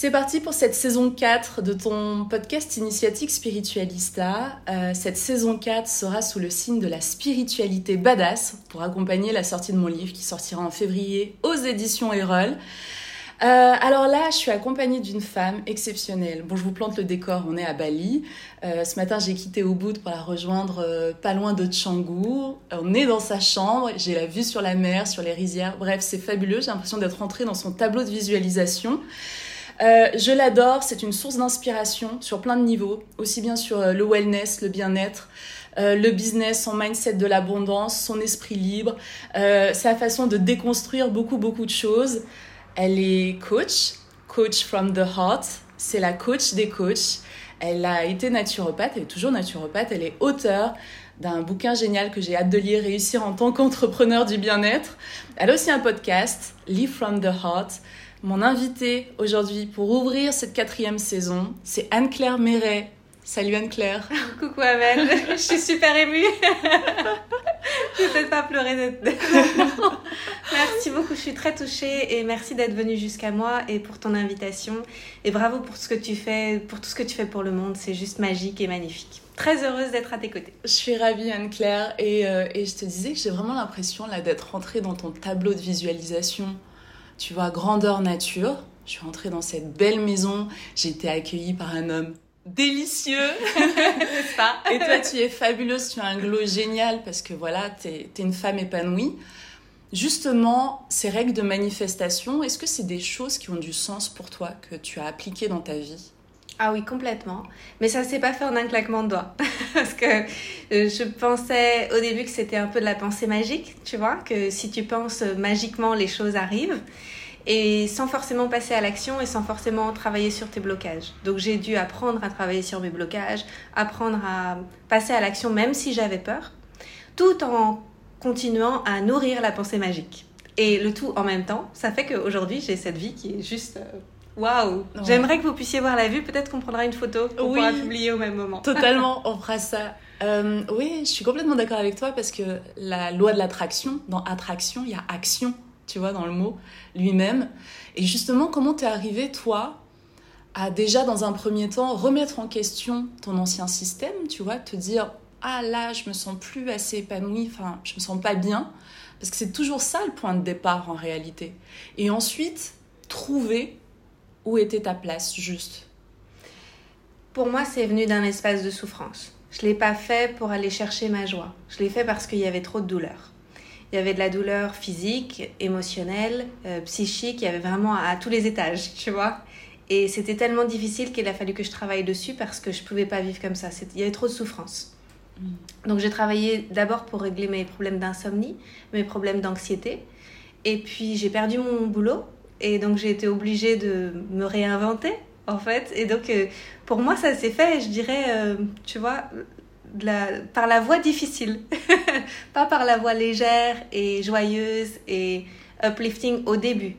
C'est parti pour cette saison 4 de ton podcast initiatique Spiritualista. Euh, cette saison 4 sera sous le signe de la spiritualité badass pour accompagner la sortie de mon livre qui sortira en février aux éditions Erol. Euh, alors là, je suis accompagnée d'une femme exceptionnelle. Bon, je vous plante le décor, on est à Bali. Euh, ce matin, j'ai quitté Ubud pour la rejoindre pas loin de Canggu. On est dans sa chambre, j'ai la vue sur la mer, sur les rizières. Bref, c'est fabuleux, j'ai l'impression d'être rentrée dans son tableau de visualisation. Euh, je l'adore, c'est une source d'inspiration sur plein de niveaux, aussi bien sur euh, le wellness, le bien-être, euh, le business, son mindset de l'abondance, son esprit libre, euh, sa façon de déconstruire beaucoup, beaucoup de choses. Elle est coach, coach from the heart, c'est la coach des coachs. Elle a été naturopathe, elle est toujours naturopathe, elle est auteure d'un bouquin génial que j'ai hâte de lire, Réussir en tant qu'entrepreneur du bien-être. Elle a aussi un podcast, Live from the Heart. Mon invitée aujourd'hui pour ouvrir cette quatrième saison, c'est Anne-Claire Méret. Salut Anne-Claire. Coucou Amel, je suis super émue. je vais peut-être pas pleurer de... Merci beaucoup, je suis très touchée et merci d'être venue jusqu'à moi et pour ton invitation. Et bravo pour ce que tu fais, pour tout ce que tu fais pour le monde, c'est juste magique et magnifique. Très heureuse d'être à tes côtés. Je suis ravie Anne-Claire et, euh, et je te disais que j'ai vraiment l'impression là d'être rentrée dans ton tableau de visualisation. Tu vois, grandeur nature. Je suis rentrée dans cette belle maison, j'ai été accueillie par un homme délicieux, n'est-ce pas Et toi, tu es fabuleuse, tu as un glow génial parce que voilà, tu es, une femme épanouie. Justement, ces règles de manifestation, est-ce que c'est des choses qui ont du sens pour toi, que tu as appliquées dans ta vie? Ah oui, complètement. Mais ça s'est pas fait en un claquement de doigts. Parce que euh, je pensais au début que c'était un peu de la pensée magique, tu vois, que si tu penses magiquement, les choses arrivent et sans forcément passer à l'action et sans forcément travailler sur tes blocages. Donc j'ai dû apprendre à travailler sur mes blocages, apprendre à passer à l'action même si j'avais peur, tout en continuant à nourrir la pensée magique. Et le tout en même temps, ça fait qu'aujourd'hui j'ai cette vie qui est juste... Waouh J'aimerais que vous puissiez voir la vue, peut-être qu'on prendra une photo qu'on Oui. pourra publier au même moment. Totalement, on fera ça. Euh, oui, je suis complètement d'accord avec toi parce que la loi de l'attraction, dans attraction, il y a action, tu vois, dans le mot lui-même. Et justement, comment t'es arrivé, toi, à déjà, dans un premier temps, remettre en question ton ancien système, tu vois, te dire, ah là, je me sens plus assez épanouie, enfin, je me sens pas bien. Parce que c'est toujours ça le point de départ en réalité. Et ensuite, trouver où était ta place juste? Pour moi, c'est venu d'un espace de souffrance. Je l'ai pas fait pour aller chercher ma joie. Je l'ai fait parce qu'il y avait trop de douleur. Il y avait de la douleur physique, émotionnelle, euh, psychique. Il y avait vraiment à, à tous les étages, tu vois. Et c'était tellement difficile qu'il a fallu que je travaille dessus parce que je pouvais pas vivre comme ça. Il y avait trop de souffrance. Donc j'ai travaillé d'abord pour régler mes problèmes d'insomnie, mes problèmes d'anxiété. Et puis j'ai perdu mon boulot. Et donc j'ai été obligée de me réinventer, en fait. Et donc euh, pour moi, ça s'est fait, je dirais, euh, tu vois, de la, par la voie difficile. Pas par la voie légère et joyeuse et uplifting au début.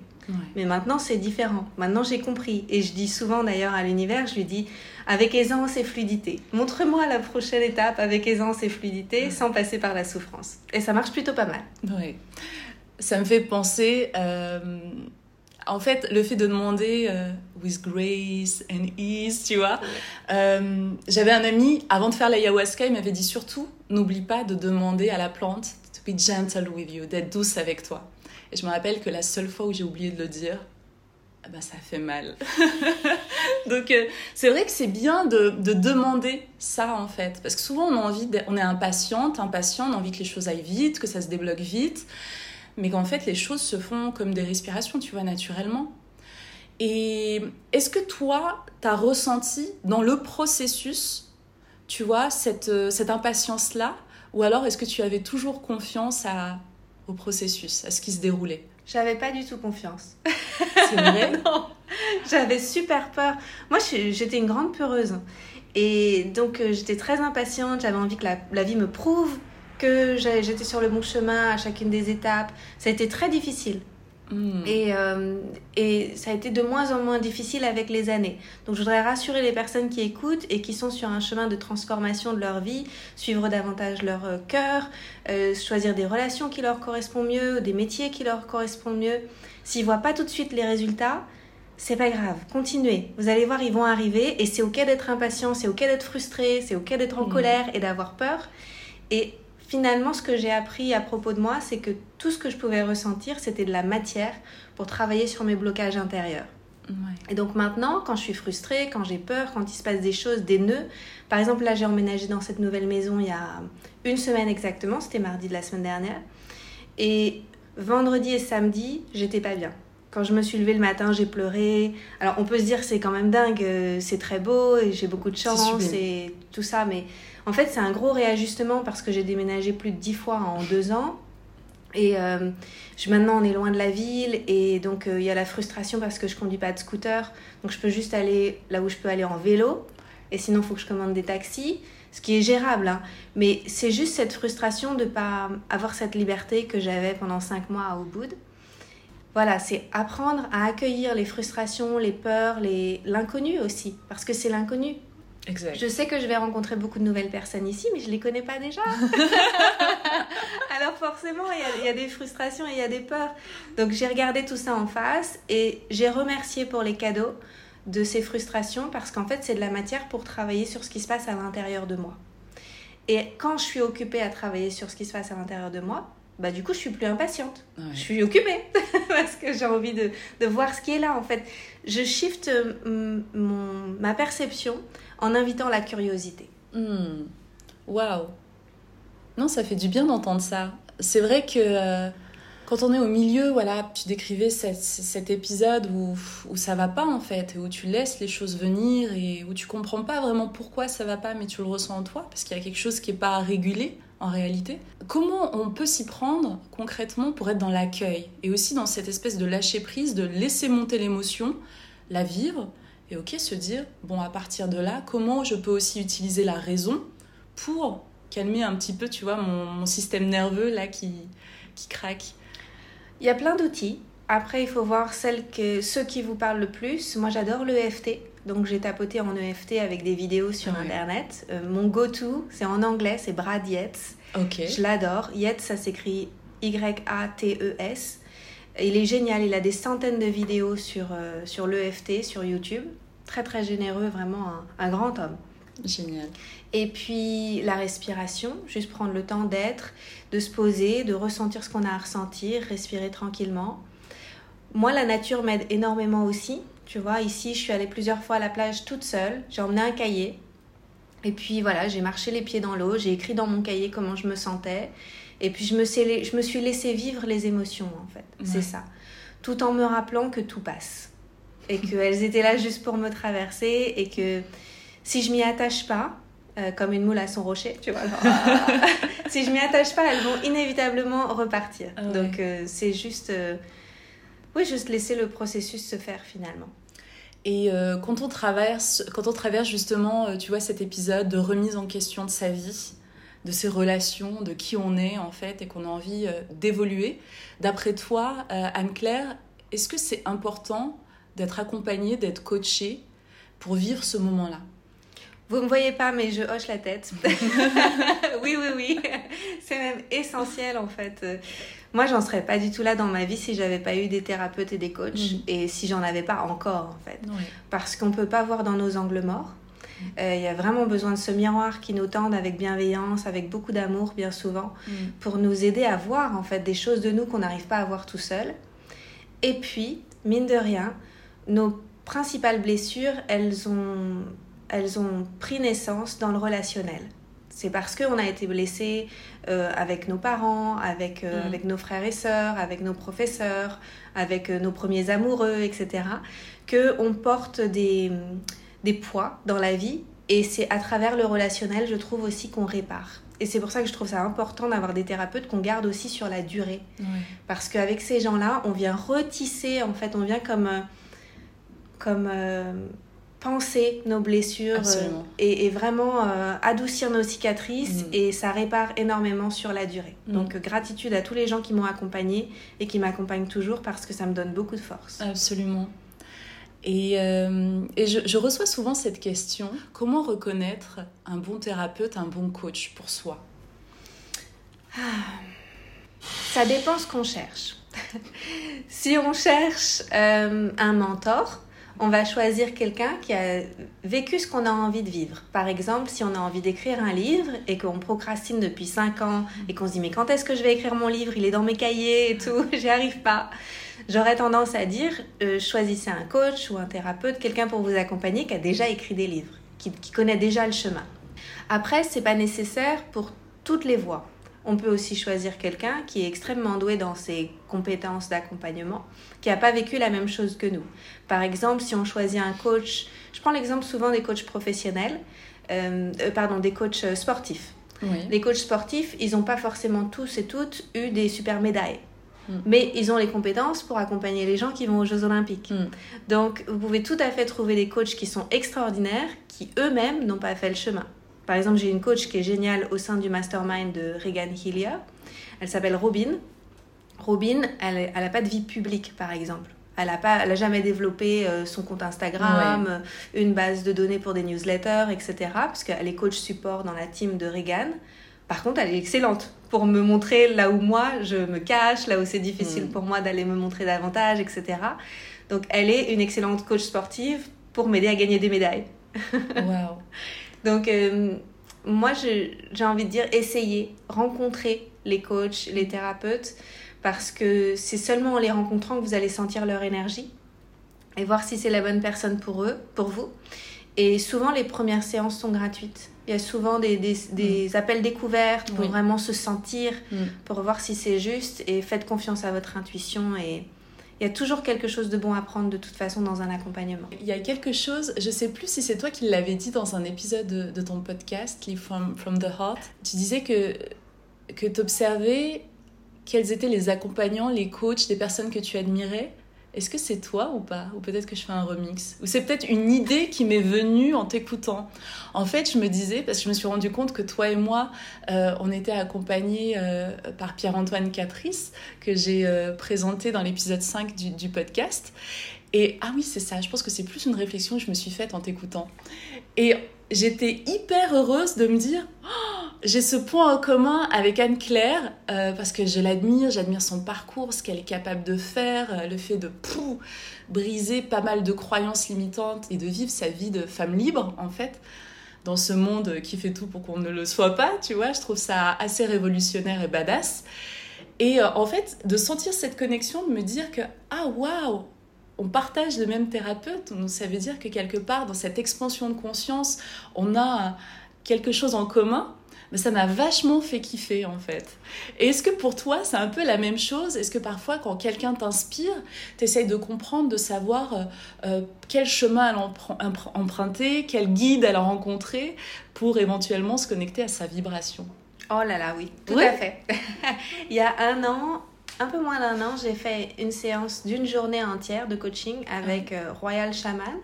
Mais maintenant, c'est différent. Maintenant, j'ai compris. Et je dis souvent d'ailleurs à l'univers, je lui dis avec aisance et fluidité. Montre-moi la prochaine étape avec aisance et fluidité sans passer par la souffrance. Et ça marche plutôt pas mal. Oui. Ça me fait penser. Euh, en fait, le fait de demander euh, with grace and ease, tu vois. Euh, j'avais un ami, avant de faire l'ayahuasca, il m'avait dit surtout n'oublie pas de demander à la plante to be gentle with you, d'être douce avec toi. Et je me rappelle que la seule fois où j'ai oublié de le dire, bah, ça fait mal. Donc euh, c'est vrai que c'est bien de, de, demander ça en fait. Parce que souvent on a envie, on est impatiente, impatient, on a envie que les choses aillent vite, que ça se débloque vite. Mais qu'en fait les choses se font comme des respirations, tu vois, naturellement. Et est-ce que toi, tu as ressenti dans le processus, tu vois, cette, euh, cette impatience-là? Ou alors est-ce que tu avais toujours confiance à, au processus, à ce qui se déroulait? J'avais pas du tout confiance. C'est vrai? Non, j'avais super peur. Moi, j'étais une grande peureuse. Et donc, euh, j'étais très impatiente. J'avais envie que la, la, vie me prouve que j'étais sur le bon chemin à chacune des étapes. Ça a été très difficile. Hmm. Et, euh, et ça a été de moins en moins difficile avec les années. Donc je voudrais rassurer les personnes qui écoutent et qui sont sur un chemin de transformation de leur vie, suivre davantage leur euh, cœur, euh, choisir des relations qui leur correspondent mieux, des métiers qui leur correspondent mieux. S'ils voient pas tout de suite les résultats, c'est pas grave, continuez. Vous allez voir, ils vont arriver et c'est ok d'être impatient, c'est ok d'être frustré, c'est ok d'être en hmm. colère et d'avoir peur. Et finalement, ce que j'ai appris à propos de moi, c'est que tout ce que je pouvais ressentir, c'était de la matière pour travailler sur mes blocages intérieurs. Et donc maintenant, quand je suis frustrée, quand j'ai peur, quand il se passe des choses, des nœuds, par exemple là j'ai emménagé dans cette nouvelle maison il y a une semaine exactement, c'était mardi de la semaine dernière, et vendredi et samedi, j'étais pas bien. Quand je me suis levée le matin, j'ai pleuré. Alors on peut se dire c'est quand même dingue, euh, c'est très beau et j'ai beaucoup de chance et tout ça, mais en fait, c'est un gros réajustement parce que j'ai déménagé plus de dix fois en deux ans. Et euh, je, maintenant, on est loin de la ville et donc euh, il y a la frustration parce que je conduis pas de scooter. Donc je peux juste aller là où je peux aller en vélo. Et sinon, il faut que je commande des taxis, ce qui est gérable. Hein. Mais c'est juste cette frustration de ne pas avoir cette liberté que j'avais pendant cinq mois à Ubud. Voilà, c'est apprendre à accueillir les frustrations, les peurs, l'inconnu aussi. Parce que c'est l'inconnu je sais que je vais rencontrer beaucoup de nouvelles personnes ici, mais je ne les connais pas déjà. Alors forcément, il y, a des frustrations et il y a des peurs. Donc j'ai regardé tout ça en face et j'ai remercié pour les cadeaux de ces frustrations parce qu'en fait, c'est de la matière pour travailler sur ce qui se passe à l'intérieur de moi. Et quand je suis occupée à travailler sur ce qui se passe à l'intérieur de moi, bah du coup, je suis plus impatiente. Je suis occupée parce que j'ai envie de, de, voir ce qui est là en fait. Je shift euh, mon, ma perception en invitant la curiosité. Hmm. Waouh Non, ça fait du bien d'entendre ça. C'est vrai que euh, quand on est au milieu, voilà, tu décrivais cet, épisode où, où ça va pas en fait, où tu laisses les choses venir et où tu comprends pas vraiment pourquoi ça va pas, mais tu le ressens en toi parce qu'il y a quelque chose qui est pas régulé en réalité. Comment on peut s'y prendre concrètement pour être dans l'accueil et aussi dans cette espèce de lâcher prise, de laisser monter l'émotion, la vivre et ok, se dire, bon, à partir de là, comment je peux aussi utiliser la raison pour calmer un petit peu, tu vois, mon, système nerveux là qui, qui craque Il y a plein d'outils. Après, il faut voir celles que, ceux qui vous parlent le plus. Moi, j'adore l'EFT. Donc, j'ai tapoté en EFT avec des vidéos sur Internet. Euh, mon go-to, c'est en anglais, c'est Brad Yates. Ok. Je l'adore. Yates, ça s'écrit Y-A-T-E-S. Il est génial, il a des centaines de vidéos sur, euh, sur l'EFT, sur YouTube. Très très généreux, vraiment un, grand homme. Génial. Et puis la respiration, juste prendre le temps d'être, de se poser, de ressentir ce qu'on a à ressentir, respirer tranquillement. Moi, la nature m'aide énormément aussi. Tu vois, ici, je suis allée plusieurs fois à la plage toute seule. J'ai emmené un cahier. Et puis voilà, j'ai marché les pieds dans l'eau, j'ai écrit dans mon cahier comment je me sentais. Et puis je me, je me suis laissé vivre les émotions, en fait. C'est ça. Tout en me rappelant que tout passe. Et qu'elles étaient là juste pour me traverser. Et que si je m'y attache pas, euh, comme une moule à son rocher, tu vois. si je m'y attache pas, elles vont inévitablement repartir. Ah Donc euh, c'est juste, euh, oui, juste laisser le processus se faire finalement. Et quand on traverse, quand on traverse justement, tu vois, cet épisode de remise en question de sa vie, de ces relations, de qui on est en fait et qu'on a envie euh, d'évoluer. D'après toi, euh, Anne-Claire, est-ce que c'est important d'être accompagnée, d'être coachée pour vivre ce moment-là? Vous ne me voyez pas, mais je hoche la tête. oui, oui, oui. C'est même essentiel en fait. Moi, j'en serais pas du tout là dans ma vie si j'avais pas eu des thérapeutes et des coachs Mhm. et si j'en avais pas encore en fait. Parce qu'on peut pas voir dans nos angles morts. Euh, Il y a vraiment besoin de ce miroir qui nous tende avec bienveillance, avec beaucoup d'amour bien souvent, pour nous aider à voir en fait des choses de nous qu'on n'arrive pas à voir tout seul. Et puis, mine de rien, nos principales blessures, elles ont, elles ont pris naissance dans le relationnel. C'est parce qu'on a été blessé euh, avec nos parents, avec, euh, Mm. avec nos frères et sœurs, avec nos professeurs, avec euh, nos premiers amoureux, etc., qu'on porte des, des poids dans la vie. Et c'est à travers le relationnel, je trouve aussi qu'on répare. Et c'est pour ça que je trouve ça important d'avoir des thérapeutes qu'on garde aussi sur la durée. Parce qu'avec ces gens-là, on vient retisser, en fait, on vient comme, comme penser nos blessures euh, et, et vraiment euh, adoucir nos cicatrices Mm. et ça répare énormément sur la durée. Mm. Donc euh, gratitude à tous les gens qui m'ont accompagnée et qui m'accompagnent toujours parce que ça me donne beaucoup de force. Absolument. Et, euh, et je, je reçois souvent cette question, comment reconnaître un bon thérapeute, un bon coach pour soi? Ça dépend ce qu'on cherche. si on cherche un mentor, on va choisir quelqu'un qui a vécu ce qu'on a envie de vivre. Par exemple, si on a envie d'écrire un livre et qu'on procrastine depuis 5 ans et qu'on se dit mais quand est-ce que je vais écrire mon livre? Il est dans mes cahiers et tout, j'y arrive pas. J'aurais tendance à dire euh, choisissez un coach ou un thérapeute, quelqu'un pour vous accompagner qui a déjà écrit des livres, qui, qui connaît déjà le chemin. Après, c'est pas nécessaire pour toutes les voies. On peut aussi choisir quelqu'un qui est extrêmement doué dans ses compétences d'accompagnement, qui n'a pas vécu la même chose que nous. Par exemple, si on choisit un coach, je prends l'exemple souvent des coachs professionnels, euh, euh, pardon, des coachs sportifs. Oui. Les coachs sportifs, ils n'ont pas forcément tous et toutes eu des super médailles. Mm. Mais ils ont les compétences pour accompagner les gens qui vont aux Jeux Olympiques. Mm. Donc, vous pouvez tout à fait trouver des coachs qui sont extraordinaires, qui eux-mêmes n'ont pas fait le chemin. Par exemple, j'ai une coach qui est géniale au sein du mastermind de Regan Hillier. Elle s'appelle Robin. Robin, elle n'a pas de vie publique, par exemple. Elle n'a pas, elle a jamais développé euh, son compte Instagram, euh, une base de données pour des newsletters, etc. Parce qu'elle est coach support dans la team de Regan. Par contre, elle est excellente pour me montrer là où moi je me cache, là où c'est difficile Mm. pour moi d'aller me montrer davantage, etc. Donc, elle est une excellente coach sportive pour m'aider à gagner des médailles. Waouh. Donc, euh, moi, j'ai envie de dire, essayez, rencontrez les coachs, les thérapeutes, parce que c'est seulement en les rencontrant que vous allez sentir leur énergie et voir si c'est la bonne personne pour eux, pour vous. Et souvent, les premières séances sont gratuites. Il y a souvent des, des, des appels découvertes pour Oui. vraiment se sentir, Mm. pour voir si c'est juste et faites confiance à votre intuition et il y a toujours quelque chose de bon à prendre de toute façon dans un accompagnement. Il y a quelque chose, je sais plus si c'est toi qui l'avais dit dans un épisode de, ton podcast, Live from, from the Heart. Tu disais que, que tu observais quels étaient les accompagnants, les coachs, des personnes que tu admirais. Est-ce que c'est toi ou pas? Ou peut-être que je fais un remix? Ou c'est peut-être une idée qui m'est venue en t'écoutant? En fait, je me disais, parce que je me suis rendu compte que toi et moi, euh, on était accompagnés euh, par Pierre-Antoine Catrice, que j'ai euh, présenté dans l'épisode 5 du, du podcast. Et ah oui, c'est ça, je pense que c'est plus une réflexion que je me suis faite en t'écoutant. Et j'étais hyper heureuse de me dire, Oh, j'ai ce point en commun avec Anne-Claire, euh, parce que je l'admire, j'admire son parcours, ce qu'elle est capable de faire, euh, le fait de briser pas mal de croyances limitantes et de vivre sa vie de femme libre, en fait, dans ce monde qui fait tout pour qu'on ne le soit pas, tu vois, je trouve ça assez révolutionnaire et badass. Et euh, en fait, de sentir cette connexion, de me dire que, ah waouh, on partage le même thérapeute, donc ça veut dire que quelque part, dans cette expansion de conscience, on a quelque chose en commun. Mais ça m'a vachement fait kiffer en fait. Et est-ce que pour toi c'est un peu la même chose? Est-ce que parfois quand quelqu'un t'inspire, t'essayes de comprendre, de savoir euh, euh, quel chemin elle empr- empr- emprunter, quel guide elle a rencontré pour éventuellement se connecter à sa vibration? Oh là là, oui, tout Ouais. à fait. Il y a un an, un peu moins d'un an, j'ai fait une séance d'une journée entière de coaching avec euh, Royal Shaman.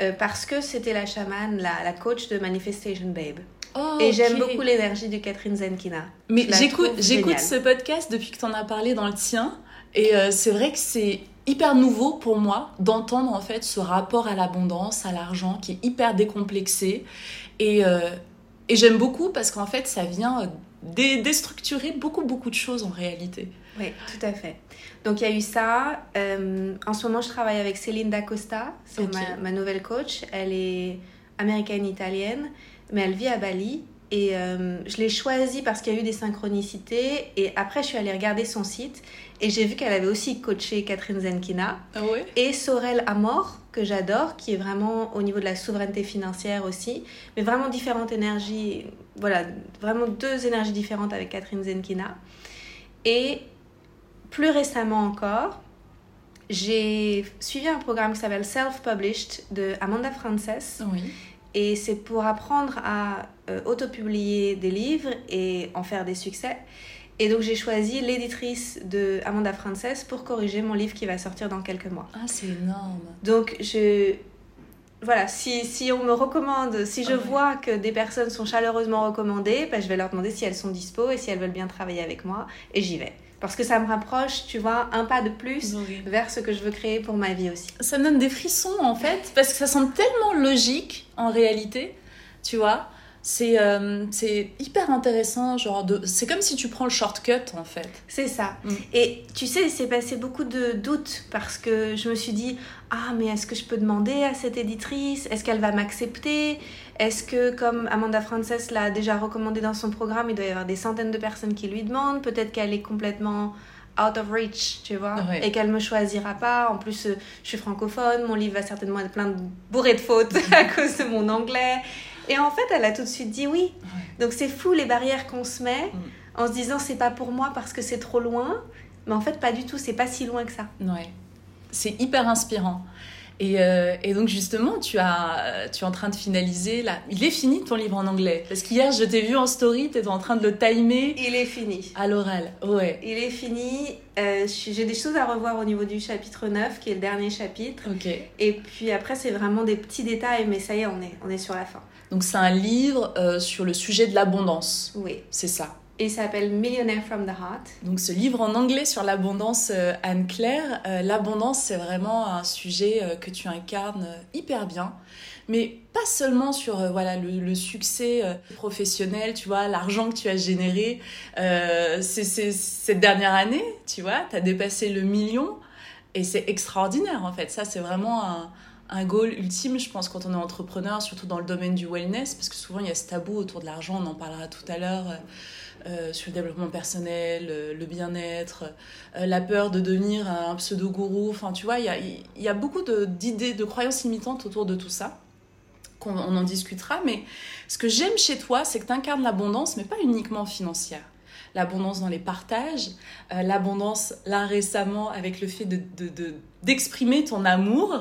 euh, parce que c'était la chamane, la, la coach de Manifestation Babe. Oh, Et j'aime beaucoup l'énergie de Catherine Zenkina. Mais j'écoute, ce podcast depuis que tu en as parlé dans le tien. Et euh, c'est vrai que c'est hyper nouveau pour moi d'entendre en fait ce rapport à l'abondance, à l'argent qui est hyper décomplexé. Et, euh, et j'aime beaucoup parce qu'en fait ça vient dé- déstructurer beaucoup beaucoup de choses en réalité. Oui, tout à fait. Donc il y a eu ça. Euh, en ce moment, je travaille avec Céline D'Acosta. C'est ma, ma nouvelle coach. Elle est américaine-italienne, mais elle vit à Bali. Et euh, je l'ai choisie parce qu'il y a eu des synchronicités. Et après, je suis allée regarder son site. Et j'ai vu qu'elle avait aussi coaché Catherine Zenkina. Ah ouais? Et Sorel Amor, que j'adore, qui est vraiment au niveau de la souveraineté financière aussi. Mais vraiment différentes énergies. Voilà, vraiment deux énergies différentes avec Catherine Zenkina. Et plus récemment encore, j'ai suivi un programme qui s'appelle Self-Published de Amanda Frances. Oui. Et c'est pour apprendre à euh, autopublier des livres et en faire des succès. Et donc j'ai choisi l'éditrice de Amanda Frances pour corriger mon livre qui va sortir dans quelques mois. Ah c'est énorme. Donc je... Voilà, si, si on me recommande, si je Ah ouais. vois que des personnes sont chaleureusement recommandées, bah, je vais leur demander si elles sont dispo et si elles veulent bien travailler avec moi. Et j'y vais. Parce que ça me rapproche, tu vois, un pas de plus Oui. vers ce que je veux créer pour ma vie aussi. Ça me donne des frissons en fait, parce que ça semble tellement logique en réalité, tu vois. C'est euh, c'est hyper intéressant, genre de... c'est comme si tu prends le shortcut en fait. C'est ça. Mm. Et tu sais, il s'est passé beaucoup de doutes parce que je me suis dit Ah, mais est-ce que je peux demander à cette éditrice? Est-ce qu'elle va m'accepter? Est-ce que, comme Amanda Frances l'a déjà recommandé dans son programme, il doit y avoir des centaines de personnes qui lui demandent Peut-être qu'elle est complètement out of reach, tu vois, et qu'elle me choisira pas. En plus, euh, je suis francophone, mon livre va certainement être plein de bourré de fautes à cause de mon anglais. Et en fait, elle a tout de suite dit oui. Donc c'est fou les barrières qu'on se met Mm. en se disant c'est pas pour moi parce que c'est trop loin. Mais en fait, pas du tout, c'est pas si loin que ça. Ouais. C'est hyper inspirant. Et, euh, et donc justement, tu, as, tu es en train de finaliser là. Il est fini ton livre en anglais Parce qu'hier, je t'ai vu en story, tu étais en train de le timer Il est fini. à l'oral. Ouais. Il est fini. Euh, J'ai des choses à revoir au niveau du chapitre 9, qui est le dernier chapitre. Ok. Et puis après, c'est vraiment des petits détails, mais ça y est, on est, on est sur la fin. Donc c'est un livre euh, sur le sujet de l'abondance. Oui. C'est ça. Et il s'appelle Millionaire from the Heart. Donc ce livre en anglais sur l'abondance, euh, Anne-Claire, euh, l'abondance c'est vraiment un sujet euh, que tu incarnes hyper bien, mais pas seulement sur voilà le, le succès professionnel, tu vois, l'argent que tu as généré cette dernière année, tu vois, tu as dépassé le million et c'est extraordinaire en fait. Ça c'est vraiment un, un goal ultime, je pense, quand on est entrepreneur, surtout dans le domaine du wellness, parce que souvent il y a ce tabou autour de l'argent, on en parlera tout à l'heure. euh, euh, sur le développement personnel, euh, le bien-être, la peur de devenir un pseudo-gourou. Enfin, tu vois, il y a, beaucoup d'idées, de, croyances limitantes autour de tout ça. qu'on on en discutera. Mais ce que j'aime chez toi, c'est que tu incarnes l'abondance, mais pas uniquement financière. L'abondance dans les partages, l'abondance là récemment avec le fait de- de- de- d'exprimer ton amour.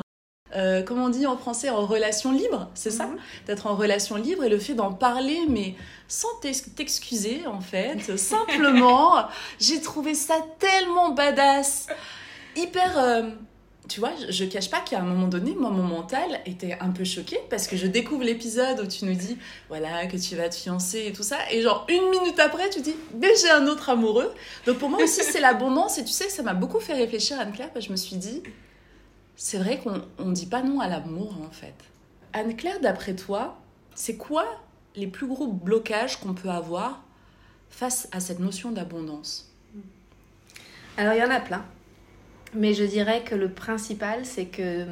Euh, comment on dit en français, en relation libre, c'est ça Mhm. D'être en relation libre et le fait d'en parler, mais sans t'ex- t'excuser en fait. Simplement, j'ai trouvé ça tellement badass, hyper. euh, tu vois, je, je cache pas qu'à un moment donné, moi, mon mental était un peu choqué parce que je découvre l'épisode où tu nous dis, voilà, que tu vas te fiancer et tout ça. Et genre, une minute après, tu dis, mais j'ai un autre amoureux. Donc pour moi aussi, c'est l'abondance. Et tu sais, ça m'a beaucoup fait réfléchir, Anne-Claire, parce que je me suis dit, c'est vrai qu'on on dit pas non à l'amour, en fait. Anne-Claire, d'après toi, c'est quoi les plus gros blocages qu'on peut avoir face à cette notion d'abondance? Alors, il y en a plein. Mais je dirais que le principal, c'est que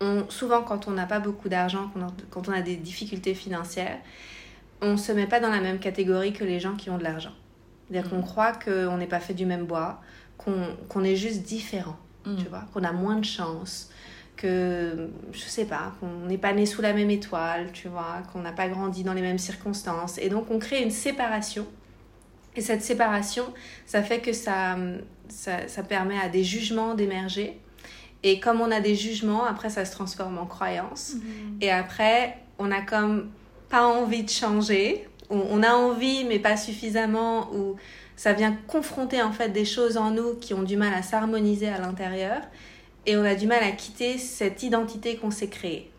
on, souvent, quand on n'a pas beaucoup d'argent, quand on a des difficultés financières, on ne se met pas dans la même catégorie que les gens qui ont de l'argent. C'est-à-dire qu'on croit qu'on n'est pas fait du même bois, qu'on qu'on est juste différent, Mm. tu vois, qu'on a moins de chance, que, je sais pas, qu'on n'est pas né sous la même étoile, tu vois, qu'on n'a pas grandi dans les mêmes circonstances. Et donc, on crée une séparation. Et cette séparation, ça fait que ça, ça, ça permet à des jugements d'émerger. Et comme on a des jugements, après, ça se transforme en croyances. Et après, on a comme pas envie de changer. On, on a envie, mais pas suffisamment. Ou ça vient confronter en fait des choses en nous qui ont du mal à s'harmoniser à l'intérieur. Et on a du mal à quitter cette identité qu'on s'est créée.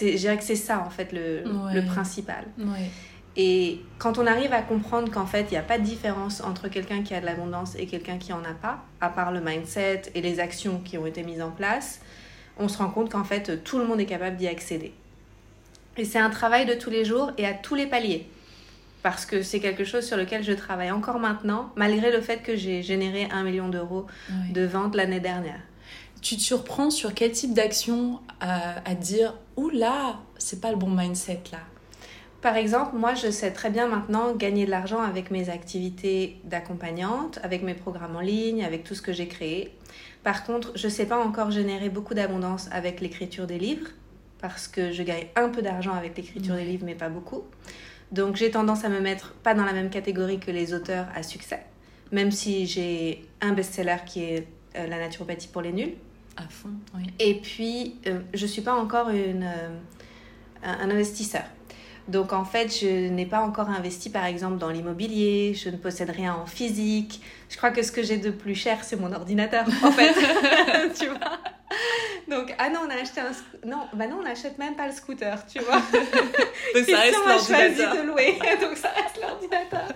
je dirais que c'est ça en fait le, Ouais. le principal. Ouais. Et quand on arrive à comprendre qu'en fait, il n'y a pas de différence entre quelqu'un qui a de l'abondance et quelqu'un qui en a pas, à part le mindset et les actions qui ont été mises en place, on se rend compte qu'en fait, tout le monde est capable d'y accéder. Et c'est un travail de tous les jours et à tous les paliers. Parce que c'est quelque chose sur lequel je travaille encore maintenant, malgré le fait que j'ai généré un million d'euros de ventes l'année dernière. Tu te surprends sur quel type d'action à, à dire Oula, c'est pas le bon mindset là Par exemple, moi, je sais très bien maintenant gagner de l'argent avec mes activités d'accompagnante, avec mes programmes en ligne, avec tout ce que j'ai créé. Par contre, je ne sais pas encore générer beaucoup d'abondance avec l'écriture des livres, parce que je gagne un peu d'argent avec l'écriture des livres, mais pas beaucoup. Donc, j'ai tendance à me mettre pas dans la même catégorie que les auteurs à succès, même si j'ai un best-seller qui est euh, La naturopathie pour les nuls. À fond, oui. Et puis, euh, je ne suis pas encore une, euh, un un investisseur. Donc, en fait, je n'ai pas encore investi, par exemple, dans l'immobilier. Je ne possède rien en physique. Je crois que ce que j'ai de plus cher, c'est mon ordinateur, en fait. tu vois? Donc, ah non, on a acheté un... Non, bah non, on n'achète même pas le scooter, tu vois. Donc ça reste l'ordinateur. de louer, donc ça reste l'ordinateur.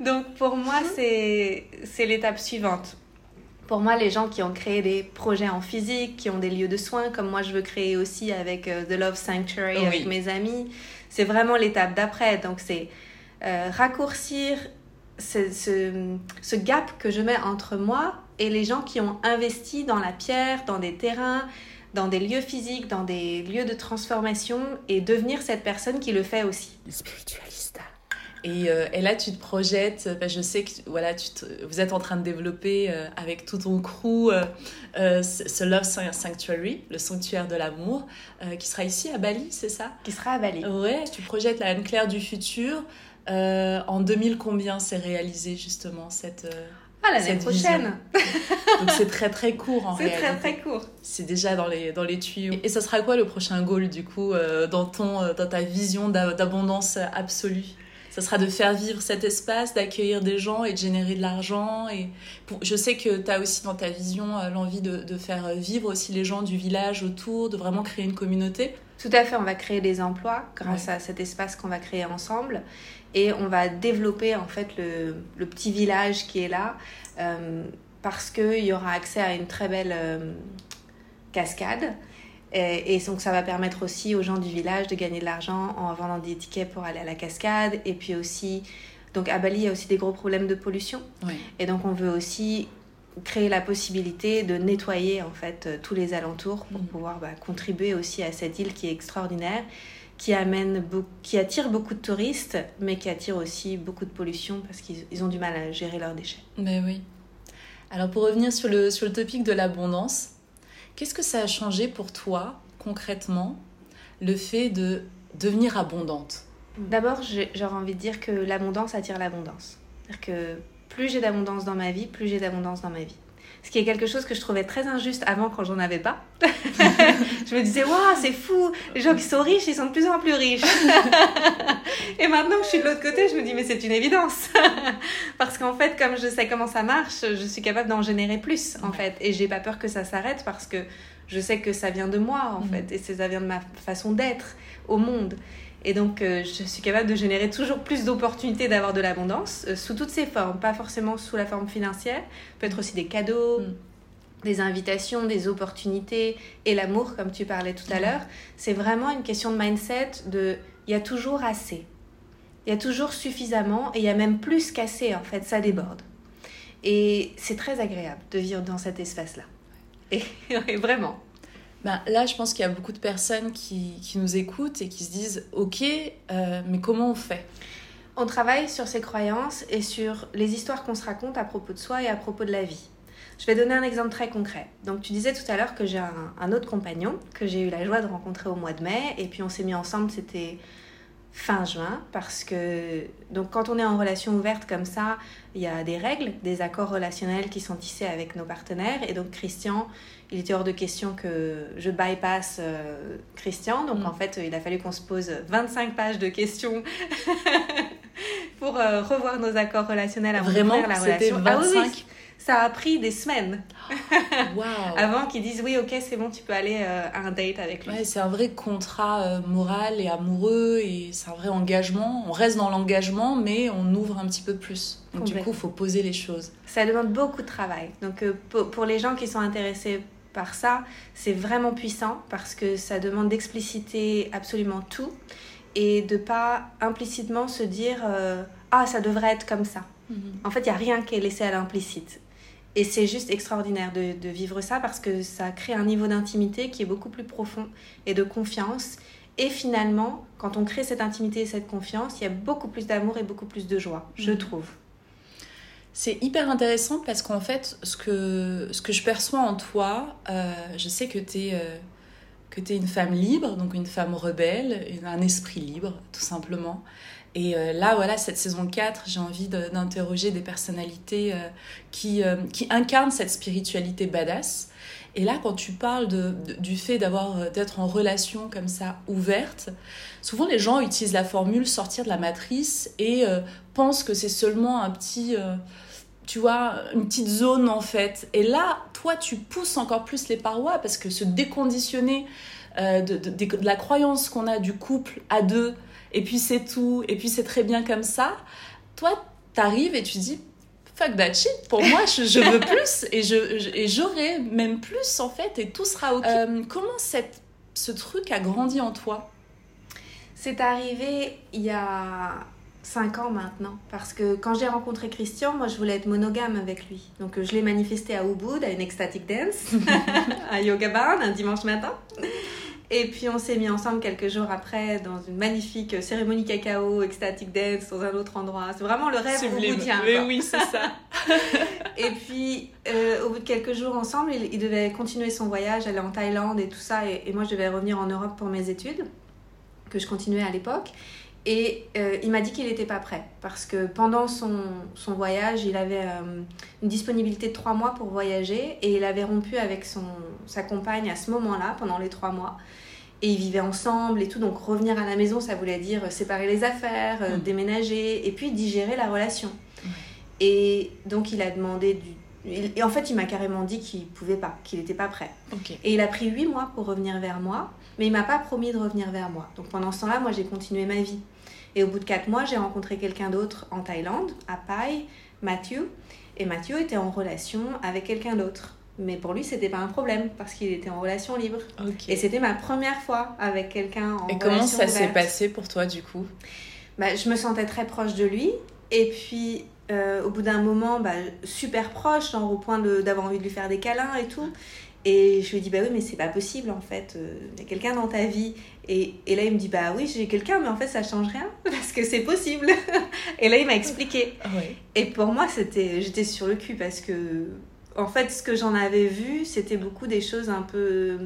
Donc pour moi, c'est c'est l'étape suivante. Pour moi, les gens qui ont créé des projets en physique, qui ont des lieux de soins, comme moi je veux créer aussi avec euh, The Love Sanctuary, Oui. avec mes amis, c'est vraiment l'étape d'après. Donc c'est euh, raccourcir ce, ce, ce gap que je mets entre moi et les gens qui ont investi dans la pierre, dans des terrains, dans des lieux physiques, dans des lieux de transformation et devenir cette personne qui le fait aussi. Spiritualista. Et, euh, et là, tu te projettes, je sais que voilà, tu te- vous êtes en train de développer euh, avec tout ton crew euh, euh, ce Love San- Sanctuary, le sanctuaire de l'amour, euh, qui sera ici à Bali, c'est ça? Qui sera à Bali. Ouais, tu projettes la Anne-Claire du futur. Euh, en 2000, combien c'est réalisé justement cette... Ah, l'année prochaine Donc c'est très très court en C'est réalité. très très court. C'est déjà dans les, dans les tuyaux. Et ça sera quoi le prochain goal du coup euh, dans, ton, euh, dans ta vision d'a- d'abondance absolue? Ça sera de faire vivre cet espace, d'accueillir des gens et de générer de l'argent. Et pour- je sais que tu as aussi dans ta vision euh, l'envie de, de faire vivre aussi les gens du village autour, de vraiment créer une communauté. Tout à fait, on va créer des emplois grâce à cet espace qu'on va créer ensemble et on va développer en fait le, le petit village qui est là euh, parce qu'il y aura accès à une très belle euh, cascade. Et, et donc ça va permettre aussi aux gens du village de gagner de l'argent en vendant des tickets pour aller à la cascade. Et puis aussi donc à Bali il y a aussi des gros problèmes de pollution. Et donc on veut aussi créer la possibilité de nettoyer en fait tous les alentours pour Mhm. pouvoir bah, contribuer aussi à cette île qui est extraordinaire, qui amène qui attire beaucoup de touristes, mais qui attire aussi beaucoup de pollution parce qu'ils ils ont du mal à gérer leurs déchets. Mais oui. Alors pour revenir sur le, sur le topic de l'abondance, qu'est-ce que ça a changé pour toi concrètement le fait de devenir abondante? D'abord, j'aurais envie de dire que l'abondance attire l'abondance. C'est-à-dire que plus j'ai d'abondance dans ma vie, plus j'ai d'abondance dans ma vie. Ce qui est quelque chose que je trouvais très injuste avant quand j'en avais pas. je me disais, waouh, c'est fou, les gens qui sont riches, ils sont de plus en plus riches. Et maintenant que je suis de l'autre côté, je me dis, mais c'est une évidence. parce qu'en fait, comme je sais comment ça marche, je suis capable d'en générer plus, en fait. Et j'ai pas peur que ça s'arrête parce que je sais que ça vient de moi, en Mhm. fait. Et ça vient de ma façon d'être au monde. Et donc, euh, je suis capable de générer toujours plus d'opportunités d'avoir de l'abondance, euh, sous toutes ses formes, pas forcément sous la forme financière, peut-être aussi des cadeaux, Mm. des invitations, des opportunités, et l'amour, comme tu parlais tout à Mm. l'heure. C'est vraiment une question de mindset, de il y a toujours assez, il y a toujours suffisamment, et il y a même plus qu'assez, en fait, ça déborde. Et c'est très agréable de vivre dans cet espace-là. Et, et vraiment. Ben, là, je pense qu'il y a beaucoup de personnes qui, qui nous écoutent et qui se disent Ok, euh, mais comment on fait? On travaille sur ses croyances et sur les histoires qu'on se raconte à propos de soi et à propos de la vie. Je vais donner un exemple très concret. Donc tu disais tout à l'heure que j'ai un, un autre compagnon que j'ai eu la joie de rencontrer au mois de mai et puis on s'est mis ensemble, c'était fin juin parce que donc quand on est en relation ouverte comme ça, il y a des règles, des accords relationnels qui sont tissés avec nos partenaires et donc Christian, il était hors de question que je bypass euh, Christian donc Mm. en fait il a fallu qu'on se pose 25 pages de questions pour euh, revoir nos accords relationnels avant Vraiment? la relation. Ah oui, oui, 25 ça a pris des semaines Waouh avant qu'ils disent oui, ok, c'est bon, tu peux aller euh, à un date avec lui. Ouais, c'est un vrai contrat moral et amoureux et c'est un vrai engagement. On reste dans l'engagement, mais on ouvre un petit peu plus. Donc du coup, il faut poser les choses. Ça demande beaucoup de travail. Donc pour, pour les gens qui sont intéressés par ça, c'est vraiment puissant parce que ça demande d'expliciter absolument tout et de pas implicitement se dire euh, ah ça devrait être comme ça. En fait, il y a rien qui est laissé à l'implicite. Et c'est juste extraordinaire de, de vivre ça parce que ça crée un niveau d'intimité qui est beaucoup plus profond et de confiance. Et finalement, quand on crée cette intimité et cette confiance, il y a beaucoup plus d'amour et beaucoup plus de joie, je trouve. C'est hyper intéressant parce qu'en fait, ce que, ce que je perçois en toi, euh, je sais que tu es, es une femme libre, donc une femme rebelle, un esprit libre, tout simplement. Et euh, là, voilà, cette saison 4, j'ai envie d'interroger des personnalités euh, qui, euh, qui incarnent cette spiritualité badass. Et là, quand tu parles de, du fait euh, d'être en relation comme ça, ouverte, souvent les gens utilisent la formule sortir de la matrice et euh, pensent que c'est seulement un petit, euh, tu vois, une petite zone en fait. Et là, toi, tu pousses encore plus les parois parce que se déconditionner euh, de, de- de- de la croyance qu'on a du couple à deux, et puis c'est tout, et puis c'est très bien comme ça, toi, t'arrives et tu dis. Fuck that shit, pour moi je, je veux plus et je, je- et j'aurai même plus en fait et tout sera ok. Euh, comment cette, ce truc a grandi en toi? C'est arrivé il y a 5 ans maintenant. Parce que quand j'ai rencontré Christian, moi je voulais être monogame avec lui. Donc euh, je l'ai manifesté à Ubud, à une ecstatic dance, à Yoga Barn, un dimanche matin. Et puis on s'est mis ensemble quelques jours après dans une magnifique cérémonie cacao, ecstatic dance, dans un autre endroit. C'est vraiment le rêve ubudien. Mais oui, c'est ça. Et puis, euh, au bout de quelques jours ensemble, il, il devait continuer son voyage, aller en Thaïlande et tout ça. Et, et moi, je devais revenir en Europe pour mes études, que je continuais à l'époque. Et euh, il m'a dit qu'il n'était pas prêt. Parce que pendant son, son voyage, il avait euh, une disponibilité de trois mois pour voyager. Et il avait rompu avec son, sa compagne à ce moment-là, pendant les trois mois. Et ils vivaient ensemble et tout. Donc revenir à la maison, ça voulait dire séparer les affaires, euh, Mm. déménager et puis digérer la relation. Et donc il a demandé du... Et en fait, il m'a carrément dit qu'il pouvait pas, qu'il n'était pas prêt. Et il a pris huit mois pour revenir vers moi, mais il m'a pas promis de revenir vers moi. Donc pendant ce temps-là, moi, j'ai continué ma vie. Et au bout de quatre mois, j'ai rencontré quelqu'un d'autre en Thaïlande, à Pai, Matthew. Et Matthew était en relation avec quelqu'un d'autre. Mais pour lui, c'était pas un problème parce qu'il était en relation libre. Et c'était ma première fois avec quelqu'un en Et comment relation ça s'est passé pour toi du coup? Bah, je me sentais très proche de lui. Et puis, euh, au bout d'un moment, bah, super proche, genre au point d'avoir envie de lui faire des câlins et tout. Et je lui ai dit, bah oui, mais c'est pas possible en fait. Euh, Il y a quelqu'un dans ta vie. Et, et là, il me dit, bah oui, j'ai quelqu'un, mais en fait, ça change rien parce que c'est possible. et là, il m'a expliqué. Ouais. Et pour moi, c'était, j'étais sur le cul parce que, en fait, ce que j'en avais vu, c'était beaucoup des choses un peu euh,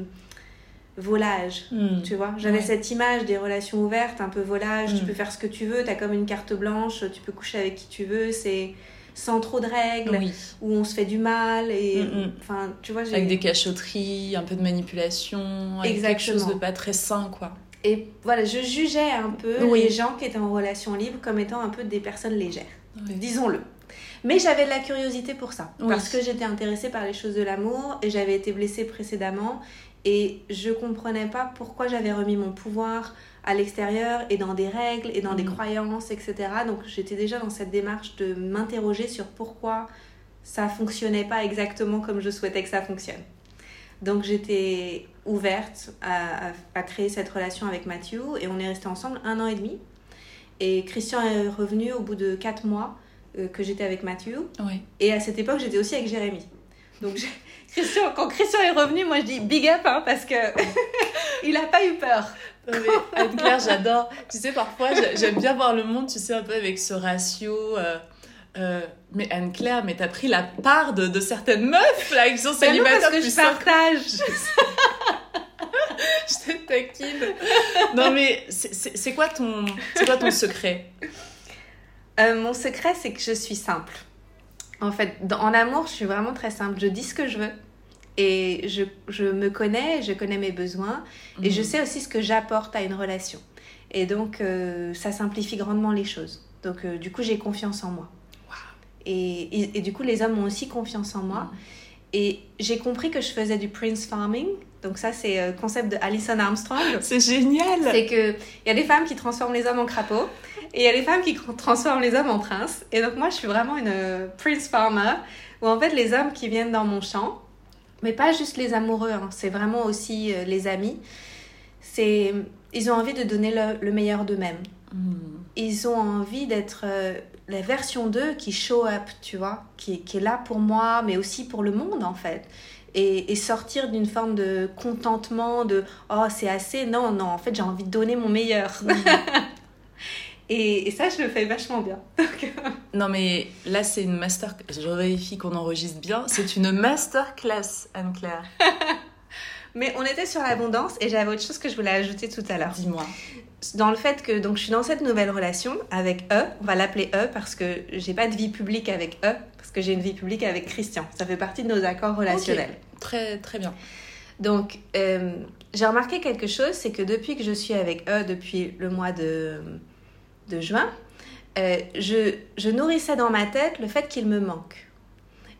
volage. Tu vois, j'avais Ouais. cette image des relations ouvertes, un peu volage, tu Mm. peux faire ce que tu veux, t'as comme une carte blanche, tu peux coucher avec qui tu veux, c'est sans trop de règles, Oui. où on se fait du mal, et Mm, mm. enfin, tu vois. Avec des cachotteries, un peu de manipulation, avec quelque chose de pas très sain quoi. Et voilà, je jugeais un peu Oui. les gens qui étaient en relation libre comme étant un peu des personnes légères, disons-le. Mais j'avais de la curiosité pour ça, parce que j'étais intéressée par les choses de l'amour et j'avais été blessée précédemment et je comprenais pas pourquoi j'avais remis mon pouvoir à l'extérieur et dans des règles et dans des Mhm. croyances, etc. Donc j'étais déjà dans cette démarche de m'interroger sur pourquoi ça fonctionnait pas exactement comme je souhaitais que ça fonctionne. Donc j'étais ouverte à, à- à créer cette relation avec Mathieu et on est resté ensemble un an et demi. Et Christian est revenu au bout de quatre mois euh, que j'étais avec Mathieu. Et à cette époque, j'étais aussi avec Jérémy. Donc j'ai- Christian, quand Christian est revenu, moi je dis big up hein, parce que il a pas eu peur. Non, mais Anne-Claire, j'adore. Tu sais, parfois, j'ai- j'aime bien voir le monde, tu sais, un peu avec ce ratio. euh, euh, mais Anne-Claire, mais t'as pris la part de, de certaines meufs là, qui sont célibataires parce que je partage. Je te taquine. Non, mais c'est- c'est c'est quoi, ton- c'est quoi ton secret? Euh, mon secret, c'est que je suis simple. En fait, en amour, je suis vraiment très simple. Je dis ce que je veux. Et je, je me connais, je connais mes besoins. Et je sais aussi ce que j'apporte à une relation. Et donc, euh, ça simplifie grandement les choses. Donc, euh, du coup, j'ai confiance en moi. Et, et, et du coup, les hommes ont aussi confiance en moi. Et j'ai compris que je faisais du prince farming. Donc ça, c'est le concept de Alison Armstrong. C'est génial C'est que il y a des femmes qui transforment les hommes en crapauds et il y a des femmes qui transforment les hommes en princes. Et donc moi, je suis vraiment une euh, prince farmer où en fait les hommes qui viennent dans mon champ, mais pas juste les amoureux, hein, c'est vraiment aussi euh, les amis. C'est ils ont envie de donner le, le meilleur d'eux-mêmes. Ils ont envie d'être euh, la version d'eux qui show up, tu vois, qui, qui est là pour moi, mais aussi pour le monde en fait. Et, et sortir d'une forme de contentement, de oh c'est assez, non, non, en fait j'ai envie de donner mon meilleur. et, et ça, je le fais vachement bien. Donc, euh, Non mais là c'est une master... Je vérifie qu'on enregistre bien. C'est une masterclass, Anne-Claire. Mais on était sur l'abondance et j'avais autre chose que je voulais ajouter tout à l'heure. Dis-moi. Dans le fait que donc je suis dans cette nouvelle relation avec eux, on va l'appeler eux parce que j'ai pas de vie publique avec eux, parce que j'ai une vie publique avec Christian. Ça fait partie de nos accords relationnels. Très très bien. Donc, euh, j'ai remarqué quelque chose, c'est que depuis que je suis avec eux, depuis le mois de, de juin, euh, je, je nourrissais dans ma tête le fait qu'il me manque.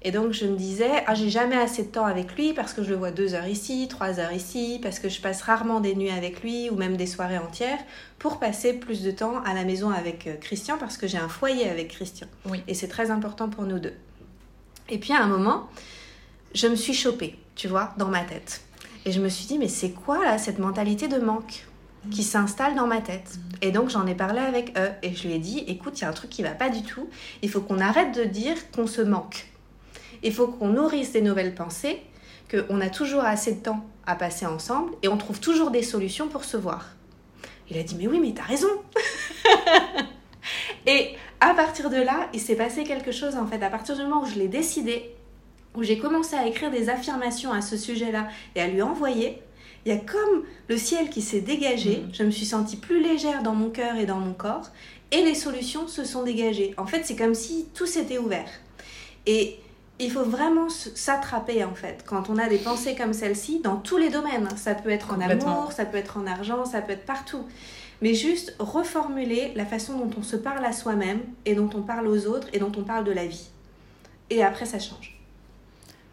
Et donc, je me disais, ah, j'ai jamais assez de temps avec lui parce que je le vois deux heures ici, trois heures ici, parce que je passe rarement des nuits avec lui ou même des soirées entières pour passer plus de temps à la maison avec euh, Christian parce que j'ai un foyer avec Christian. Oui. Et c'est très important pour nous deux. Et puis à un moment, je me suis chopée, tu vois, dans ma tête. Et je me suis dit, mais c'est quoi là, cette mentalité de manque? Qui s'installe dans ma tête Et donc j'en ai parlé avec eux et je lui ai dit, écoute, il y a un truc qui va pas du tout. Il faut qu'on arrête de dire qu'on se manque. Il faut qu'on nourrisse des nouvelles pensées, qu'on a toujours assez de temps à passer ensemble et on trouve toujours des solutions pour se voir. Il a dit, mais oui, mais t'as raison. Et à partir de là, il s'est passé quelque chose en fait. À partir du moment où je l'ai décidé, où j'ai commencé à écrire des affirmations à ce sujet-là et à lui envoyer, il y a comme le ciel qui s'est dégagé. Je me suis sentie plus légère dans mon cœur et dans mon corps et les solutions se sont dégagées. En fait, c'est comme si tout s'était ouvert. Et il faut vraiment s'attraper en fait quand on a des pensées comme celle-ci dans tous les domaines. Ça peut être en amour, ça peut être en argent, ça peut être partout. Mais juste reformuler la façon dont on se parle à soi-même et dont on parle aux autres et dont on parle de la vie. Et après, ça change.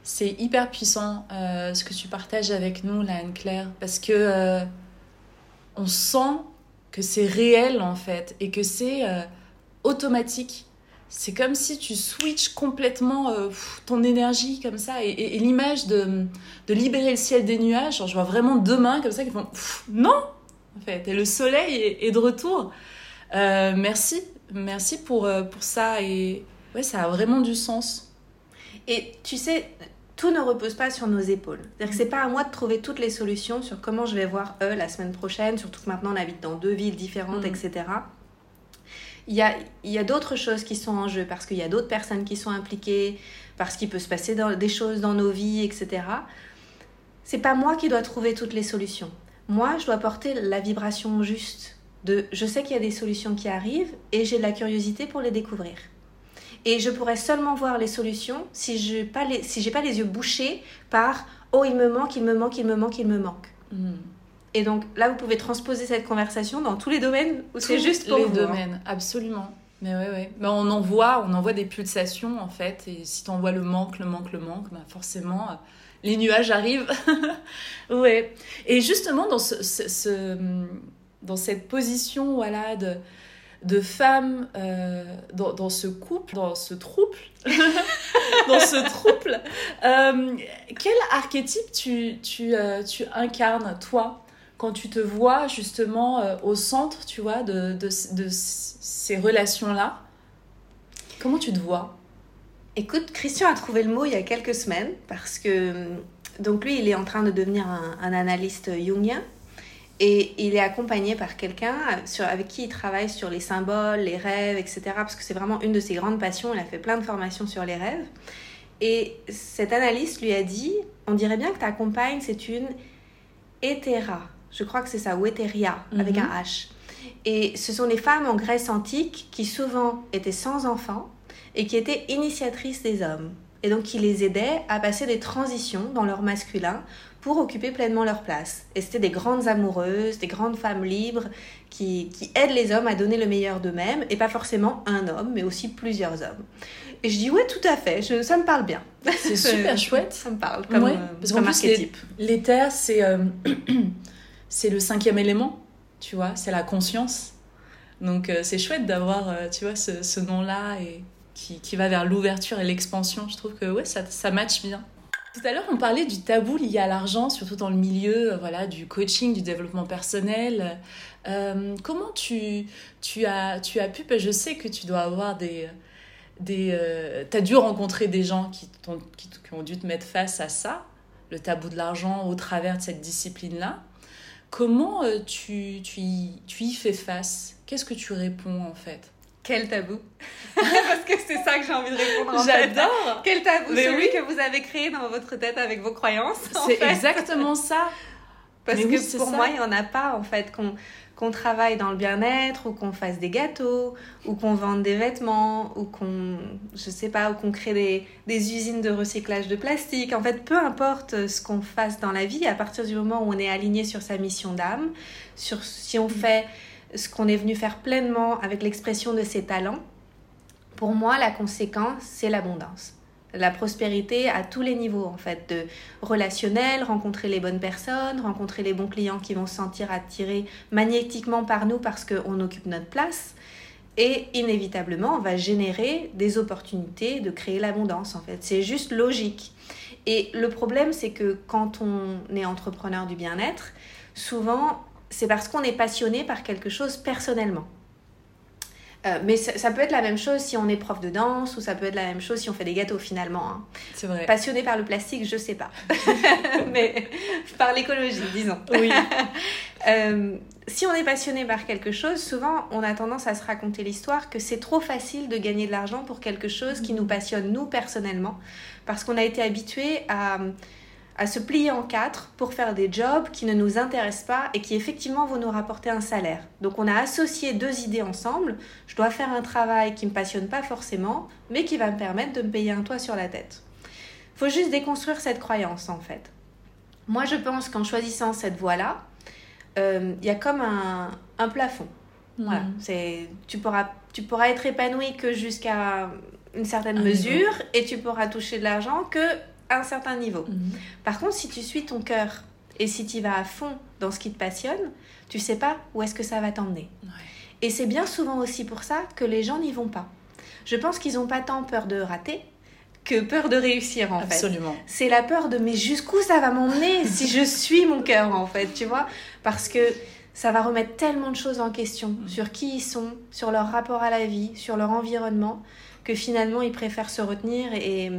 C'est hyper puissant euh, ce que tu partages avec nous, là, Anne-Claire, parce que euh, on sent que c'est réel en fait et que c'est euh, automatique. C'est comme si tu switches complètement ton énergie comme ça et, l'image de, de libérer le ciel des nuages. Je vois vraiment deux mains comme ça qui font non en fait et le soleil est, est de retour. Merci, merci pour, pour ça et ouais, ça a vraiment du sens. Et tu sais, tout ne repose pas sur nos épaules. C'est-à-dire que c'est pas à moi de trouver toutes les solutions sur comment je vais voir eux la semaine prochaine, surtout que maintenant on habite dans deux villes différentes, Mm. etc. Il y a, il y a d'autres choses qui sont en jeu parce qu'il y a d'autres personnes qui sont impliquées, parce qu'il peut se passer dans- des choses dans nos vies, etc. C'est pas moi qui dois trouver toutes les solutions. Moi, je dois porter la vibration juste de je sais qu'il y a des solutions qui arrivent et j'ai de la curiosité pour les découvrir. Et je pourrais seulement voir les solutions si je n'ai pas, les- si j'ai pas les yeux bouchés par oh il me manque, il me manque, il me manque, il me manque. Mm. Et donc là, vous pouvez transposer cette conversation dans tous les domaines où c'est juste pour les vous. hein. domaines, absolument. Mais ouais, ouais. Mais on envoie, on envoie des pulsations en fait. Et si tu envoies le manque, le manque, le manque, bah forcément, euh, les nuages arrivent. ouais. Et justement, dans, ce, ce- ce- dans cette position voilà, de, de femme, euh, dans, dans ce couple, dans ce trouble, dans ce trouble, euh, quel archétype tu, tu, euh, tu incarnes, toi quand tu te vois justement au centre, tu vois, de, de, de ces relations-là, comment tu te vois? Écoute, Christian a trouvé le mot il y a quelques semaines parce que donc lui, il est en train de devenir un analyste jungien et il est accompagné par quelqu'un sur- avec qui il travaille sur les symboles, les rêves, etc. Parce que c'est vraiment une de ses grandes passions. Il a fait plein de formations sur les rêves. Et cet analyste lui a dit, on dirait bien que ta compagne, c'est une hétéra. Je crois que c'est ça, ou hétéria, avec Mhm. un H. Et ce sont des femmes en Grèce antique qui souvent étaient sans enfants et qui étaient initiatrices des hommes. Et donc qui les aidaient à passer des transitions dans leur masculin pour occuper pleinement leur place. Et c'était des grandes amoureuses, des grandes femmes libres qui, qui aident les hommes à donner le meilleur d'eux-mêmes, et pas forcément un homme, mais aussi plusieurs hommes. Et je dis ouais, tout à fait, je, ça me parle bien. C'est super chouette. Ça me parle comme, Ouais, euh, parce comme archétype. les, les terres, c'est euh, c'est le cinquième élément, tu vois, c'est la conscience. Donc euh, c'est chouette d'avoir, euh, tu vois, ce, ce nom-là et qui, qui va vers l'ouverture et l'expansion. Je trouve que ouais, ça, ça match bien. Tout à l'heure, on parlait du tabou lié à l'argent, surtout dans le milieu euh, voilà, du coaching, du développement personnel. Euh, comment tu, tu, as, tu as pu, je sais que tu dois avoir des... des euh, tu as dû rencontrer des gens qui, t'ont- qui, ont dû te mettre face à ça, le tabou de l'argent au travers de cette discipline-là. Comment euh, tu, tu, tu y fais face? Qu'est-ce que tu réponds en fait? Quel tabou Parce que c'est ça que j'ai envie de répondre en. J'adore Quel tabou Mais Celui oui. que vous avez créé dans votre tête avec vos croyances. C'est exactement ça Parce Mais que oui, pour ça. moi, il n'y en a pas en fait qu'on qu'on travaille dans le bien-être ou qu'on fasse des gâteaux ou qu'on vende des vêtements ou qu'on je sais pas ou qu'on crée des, des usines de recyclage de plastique en fait peu importe ce qu'on fasse dans la vie à partir du moment où on est aligné sur sa mission d'âme sur si on fait ce qu'on est venu faire pleinement avec l'expression de ses talents pour moi la conséquence c'est l'abondance la prospérité à tous les niveaux en fait de relationnel, rencontrer les bonnes personnes, rencontrer les bons clients qui vont se sentir attirés magnétiquement par nous parce qu'on occupe notre place. Et inévitablement, on va générer des opportunités de créer l'abondance en fait. C'est juste logique. Et le problème, c'est que quand on est entrepreneur du bien-être, souvent, c'est parce qu'on est passionné par quelque chose personnellement. Euh, mais ça, ça peut être la même chose si on est prof de danse ou ça peut être la même chose si on fait des gâteaux finalement. hein. C'est vrai. Passionné par le plastique, je sais pas. Mais par l'écologie, disons. Oui. Euh, si on est passionné par quelque chose, souvent on a tendance à se raconter l'histoire que c'est trop facile de gagner de l'argent pour quelque chose qui nous passionne nous personnellement, parce qu'on a été habitué à, à se plier en quatre pour faire des jobs qui ne nous intéressent pas et qui effectivement vont nous rapporter un salaire. Donc on a associé deux idées ensemble. Je dois faire un travail qui me passionne pas forcément, mais qui va me permettre de me payer un toit sur la tête. Faut juste déconstruire cette croyance en fait. Moi je pense qu'en choisissant cette voie-là, euh, il y a comme un, un plafond. Voilà, c'est tu pourras tu pourras être épanoui que jusqu'à une certaine Un mesure et tu pourras toucher de l'argent que un certain niveau. Mhm. Par contre, si tu suis ton cœur et si tu vas à fond dans ce qui te passionne, tu sais pas où est-ce que ça va t'emmener. Ouais. Et c'est bien souvent aussi pour ça que les gens n'y vont pas. Je pense qu'ils n'ont pas tant peur de rater que peur de réussir en fait. Absolument. C'est la peur de mais jusqu'où ça va m'emmener si je suis mon cœur en fait, tu vois? Parce que ça va remettre tellement de choses en question sur qui ils sont, sur leur rapport à la vie, sur leur environnement, que finalement ils préfèrent se retenir et,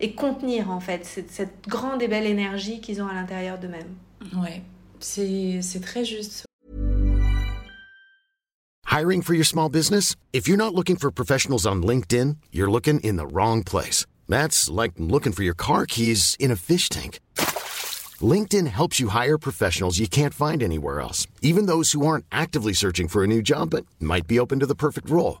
et contenir en fait cette, cette grande et belle énergie qu'ils ont à l'intérieur d'eux-mêmes. Ouais. C'est c'est très juste. Hiring for your small business? If you're not looking for professionals on LinkedIn, you're looking in the wrong place. That's like looking for your car keys in a fish tank. LinkedIn helps you hire professionals you can't find anywhere else, even those who aren't actively searching for a new job but might be open to the perfect role.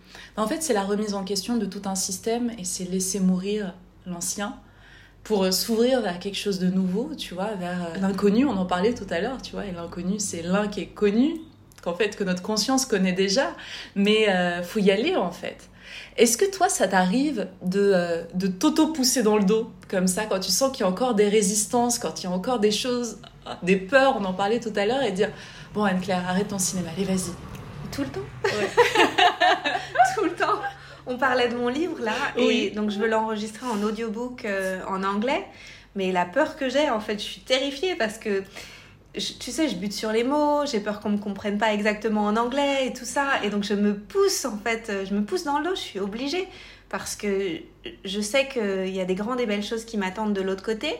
En fait, c'est la remise en question de tout un système et c'est laisser mourir l'ancien pour euh, s'ouvrir vers quelque chose de nouveau, tu vois, vers euh, l'inconnu. On en parlait tout à l'heure, tu vois, et l'inconnu, c'est l'un qui est connu, qu'en fait, que notre conscience connaît déjà, mais euh, faut y aller en fait. Est-ce que toi, ça t'arrive de, euh, de t'auto-pousser dans le dos, comme ça, quand tu sens qu'il y a encore des résistances, quand il y a encore des choses, des peurs, on en parlait tout à l'heure, et dire Bon, Anne-Claire, arrête ton cinéma, allez, vas-y. Tout le temps Tout le temps On parlait de mon livre là, Oui. et donc je veux l'enregistrer en audiobook euh, en anglais. Mais la peur que j'ai, en fait, je suis terrifiée parce que tu sais, je bute sur les mots, j'ai peur qu'on me comprenne pas exactement en anglais et tout ça. Et donc, je me pousse, en fait, euh, je me pousse dans le dos, je suis obligée. Parce que je sais qu'il y a des grandes et belles choses qui m'attendent de l'autre côté,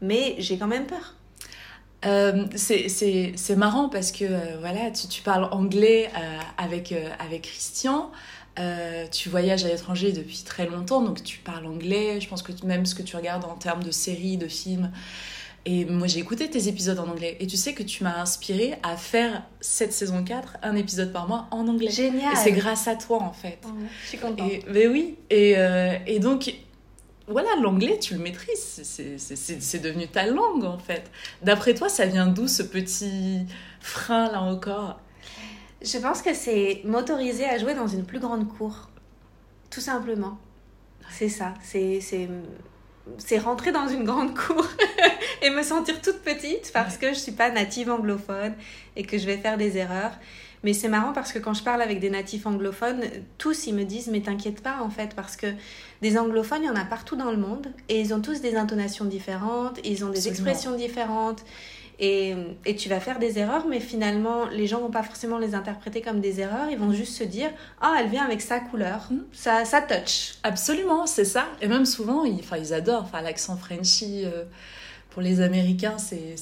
mais j'ai quand même peur. Euh, c'est marrant parce que euh, voilà, tu, tu, parles anglais euh, avec, avec Christian. tu voyages à l'étranger depuis très longtemps, donc tu parles anglais. Je pense que même ce que tu regardes en termes de séries, de films, et moi, j'ai écouté tes épisodes en anglais. Et tu sais que tu m'as inspiré à faire cette saison 4, un épisode par mois en anglais. Génial. Et c'est grâce à toi, en fait. Oh, je suis contente. Et, mais oui. Et, euh, et donc, voilà, l'anglais, tu le maîtrises. C'est devenu ta langue, en fait. D'après toi, ça vient d'où ce petit frein, là encore? Je pense que c'est m'autoriser à jouer dans une plus grande cour. Tout simplement. C'est ça. C'est c'est rentrer dans une grande cour et me sentir toute petite parce que je suis pas native anglophone et que je vais faire des erreurs. Mais c'est marrant parce que quand je parle avec des natifs anglophones, tous ils me disent mais t'inquiète pas en fait parce que des anglophones il y en a partout dans le monde et ils ont tous des intonations différentes, ils ont des expressions différentes et, et, tu vas faire des erreurs, mais finalement, les gens vont pas forcément les interpréter comme des erreurs, ils vont juste se dire Ah, elle vient avec sa couleur, hmm. sa, sa touch. Absolument, c'est ça. Et même souvent, ils, ils adorent. L'accent Frenchy, euh, pour les Américains, c'est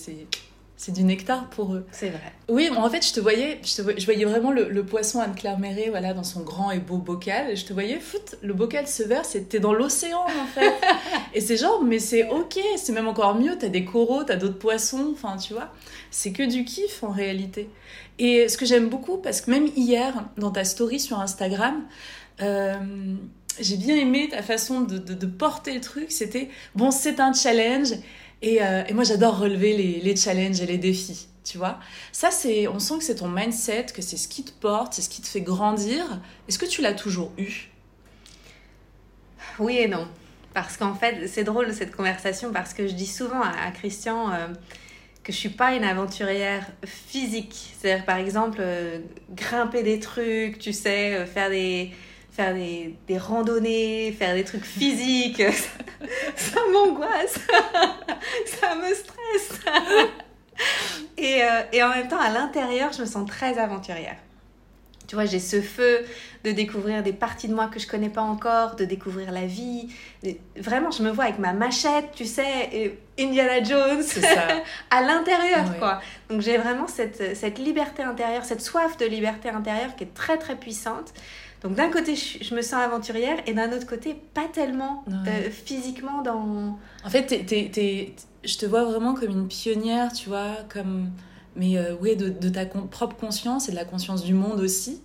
c'est du nectar pour eux. C'est vrai. Oui, en fait, je te voyais, je, te, je voyais vraiment le, poisson Anne-Claire Méret, voilà, dans son grand et beau bocal. Et je te voyais, foot, le bocal se verse, c'était dans l'océan, en fait. et c'est genre, mais c'est ok, c'est même encore mieux, t'as des coraux, t'as d'autres poissons, enfin, tu vois. C'est que du kiff, en réalité. Et ce que j'aime beaucoup, parce que même hier, dans ta story sur Instagram, euh, j'ai bien aimé ta façon de, de porter le truc. C'était, bon, c'est un challenge euh, et, moi, j'adore relever les, challenges et les défis, tu vois. Ça, c'est, on sent que c'est ton mindset, que c'est ce qui te porte, c'est ce qui te fait grandir. Est-ce que tu l'as toujours eu? Oui et non. Parce qu'en fait, c'est drôle cette conversation parce que je dis souvent à, Christian euh, que je suis pas une aventurière physique. C'est-à-dire, par exemple, euh, grimper des trucs, tu sais, faire des faire des, des, randonnées, faire des trucs physiques, ça, m'angoisse, ça me stresse. et, euh, et, en même temps, à l'intérieur, je me sens très aventurière. Tu vois, j'ai ce feu de découvrir des parties de moi que je connais pas encore, de découvrir la vie. Vraiment, je me vois avec ma machette, tu sais, et Indiana Jones à l'intérieur, quoi. Donc j'ai vraiment cette, cette liberté intérieure, cette soif de liberté intérieure qui est très très puissante. Donc d'un côté, je, me sens aventurière et d'un autre côté, pas tellement euh, physiquement dans... En fait, je te vois vraiment comme une pionnière, tu vois, comme... Mais euh, oui, de, de, ta propre conscience et de la conscience du monde aussi.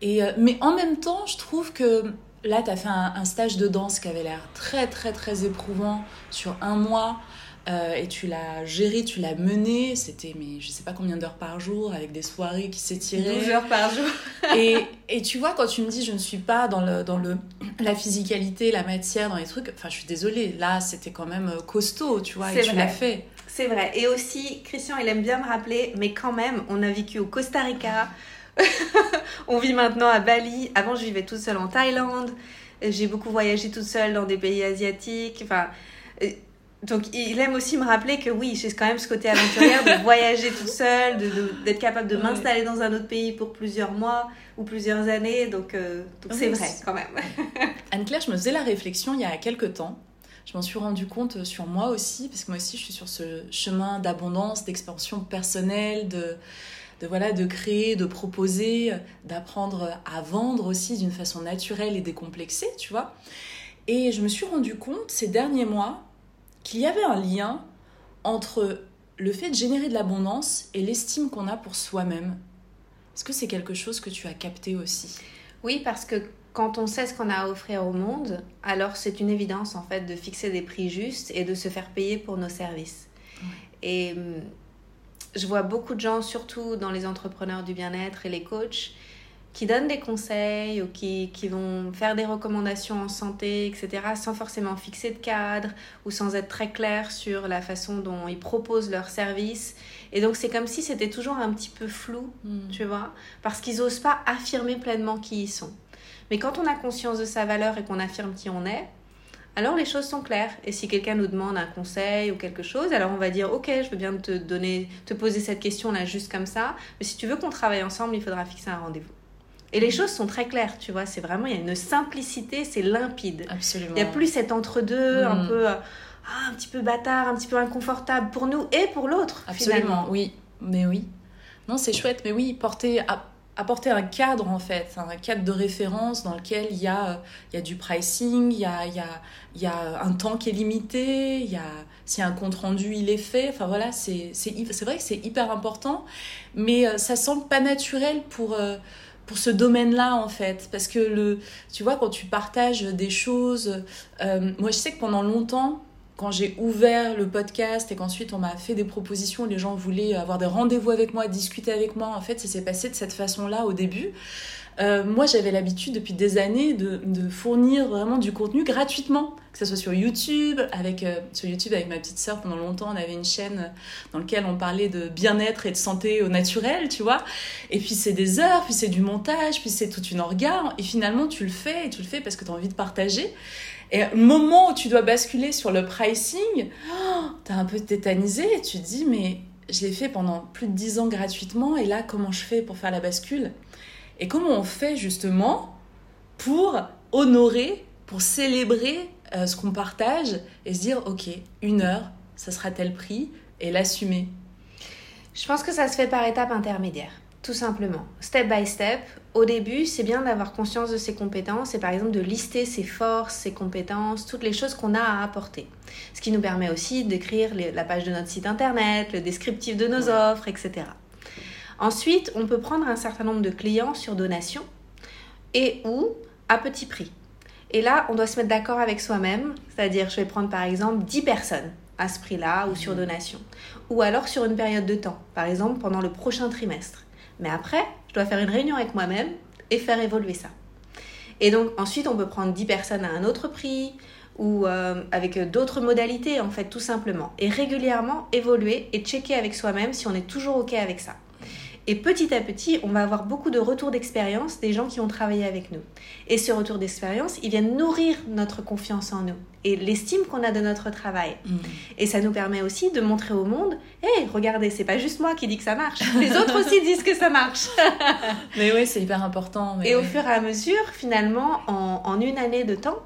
Et, euh, mais en même temps, je trouve que là, tu as fait un, un, stage de danse qui avait l'air très, très, très éprouvant sur un mois. Euh, et tu l'as géré, tu l'as mené. C'était, mais je sais pas combien d'heures par jour, avec des soirées qui s'étiraient. 12 heures par jour. et, et, tu vois, quand tu me dis je ne suis pas dans, le, dans le, la physicalité, la matière, dans les trucs, enfin, je suis désolée. Là, c'était quand même euh, costaud, tu vois, et tu l'as fait. C'est vrai. Et aussi, Christian, il aime bien me rappeler, mais quand même, on a vécu au Costa Rica. on vit maintenant à Bali. Avant, je vivais toute seule en Thaïlande. J'ai beaucoup voyagé toute seule dans des pays asiatiques. Enfin donc il aime aussi me rappeler que oui, j'ai quand même ce côté aventurière de voyager toute seule, d'être capable de m'installer dans un autre pays pour plusieurs mois ou plusieurs années. Donc euh, c'est vrai quand même. Anne-Claire, je me faisais la réflexion il y a quelques temps. Je m'en suis rendu compte sur moi aussi, parce que moi aussi je suis sur ce chemin d'abondance, d'expansion personnelle, de, de, voilà, de créer, de proposer, d'apprendre à vendre aussi d'une façon naturelle et décomplexée, tu vois. Et je me suis rendu compte ces derniers mois qu'il y avait un lien entre le fait de générer de l'abondance et l'estime qu'on a pour soi-même. Est-ce que c'est quelque chose que tu as capté aussi? Oui, parce que quand on sait ce qu'on a à offrir au monde, alors c'est une évidence en fait de fixer des prix justes et de se faire payer pour nos services. Et hum, je vois beaucoup de gens, surtout dans les entrepreneurs du bien-être et les coachs, qui donnent des conseils ou qui, qui, vont faire des recommandations en santé, etc., sans forcément fixer de cadre ou sans être très clair sur la façon dont ils proposent leurs services. Et donc c'est comme si c'était toujours un petit peu flou, hmm. tu vois, parce qu'ils n'osent pas affirmer pleinement qui ils sont. Mais quand on a conscience de sa valeur et qu'on affirme qui on est, alors les choses sont claires. Et si quelqu'un nous demande un conseil ou quelque chose, alors on va dire ok, je veux bien te donner, te poser cette question là juste comme ça. Mais si tu veux qu'on travaille ensemble, il faudra fixer un rendez-vous. Et les choses sont très claires, tu vois. C'est vraiment, il y a une simplicité, c'est limpide. Absolument. Il n'y a plus cet entre-deux, un Mm. peu, euh, ah, un petit peu bâtard, un petit peu inconfortable pour nous et pour l'autre. Absolument, finalement. oui. Mais oui. Non, c'est chouette, mais oui, porter, a- apporter un cadre, en fait, un cadre de référence dans lequel il y a, euh, il y a du pricing, il y a, il y, a, il y a un temps qui est limité, il y a, si un compte rendu, il est fait. Enfin voilà, c'est vrai que c'est hyper important, mais euh, ça semble pas naturel pour... pour ce domaine-là en fait parce que le tu vois quand tu partages des choses euh, moi je sais que pendant longtemps quand j'ai ouvert le podcast et qu'ensuite on m'a fait des propositions, les gens voulaient avoir des rendez-vous avec moi, discuter avec moi, en fait, ça s'est passé de cette façon-là au début. Euh, moi, j'avais l'habitude depuis des années de, fournir vraiment du contenu gratuitement, que ce soit sur YouTube, avec, euh, sur YouTube avec ma petite sœur pendant longtemps, on avait une chaîne dans laquelle on parlait de bien-être et de santé au naturel, tu vois. Et puis c'est des heures, puis c'est du montage, puis c'est toute une organe, et finalement tu le fais, et tu le fais parce que tu as envie de partager. Et le moment où tu dois basculer sur le pricing, oh, t'es un peu tétanisé et tu te dis, mais je l'ai fait pendant plus de 10 ans gratuitement et là, comment je fais pour faire la bascule? Et comment on fait justement pour honorer, pour célébrer euh, ce qu'on partage et se dire, ok, une heure, ça sera tel prix et l'assumer? Je pense que ça se fait par étapes intermédiaires, tout simplement. Step by step. Au début, c'est bien d'avoir conscience de ses compétences et par exemple de lister ses forces, ses compétences, toutes les choses qu'on a à apporter. Ce qui nous permet aussi d'écrire la page de notre site internet, le descriptif de nos offres, etc. Ensuite, on peut prendre un certain nombre de clients sur donation et ou à petit prix. Et là, on doit se mettre d'accord avec soi-même, c'est-à-dire je vais prendre par exemple 10 personnes à ce prix-là ou sur donation, ou alors sur une période de temps, par exemple pendant le prochain trimestre. Mais après, je dois faire une réunion avec moi-même et faire évoluer ça. Et donc ensuite, on peut prendre 10 personnes à un autre prix ou euh, avec d'autres modalités en fait tout simplement. Et régulièrement évoluer et checker avec soi-même si on est toujours OK avec ça. Et petit à petit, on va avoir beaucoup de retours d'expérience des gens qui ont travaillé avec nous. Et ce retour d'expérience, ils viennent nourrir notre confiance en nous et l'estime qu'on a de notre travail. Et ça nous permet aussi de montrer au monde, hé, regardez, c'est pas juste moi qui dis que ça marche. Les autres aussi disent que ça marche. Mais oui, c'est hyper important. mais Et au fur et à mesure, finalement, en, en une année de temps,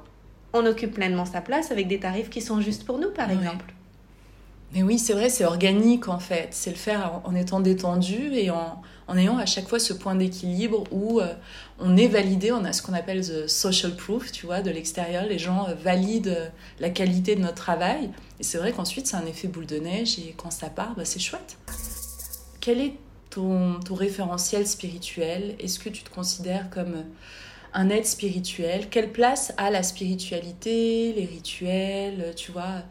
on occupe pleinement sa place avec des tarifs qui sont justes pour nous, par Ouais. exemple. Mais oui, c'est vrai, c'est organique en fait. C'est le faire en, étant détendu et en, en ayant à chaque fois ce point d'équilibre où euh, on est validé, on a ce qu'on appelle the social proof, tu vois, de l'extérieur. Les gens euh, valident euh, la qualité de notre travail. Et c'est vrai qu'ensuite, c'est un effet boule de neige et quand ça part, bah, c'est chouette. Quel est ton, ton référentiel spirituel? Est-ce que tu te considères comme un être spirituel? Quelle place a la spiritualité, les rituels, tu vois?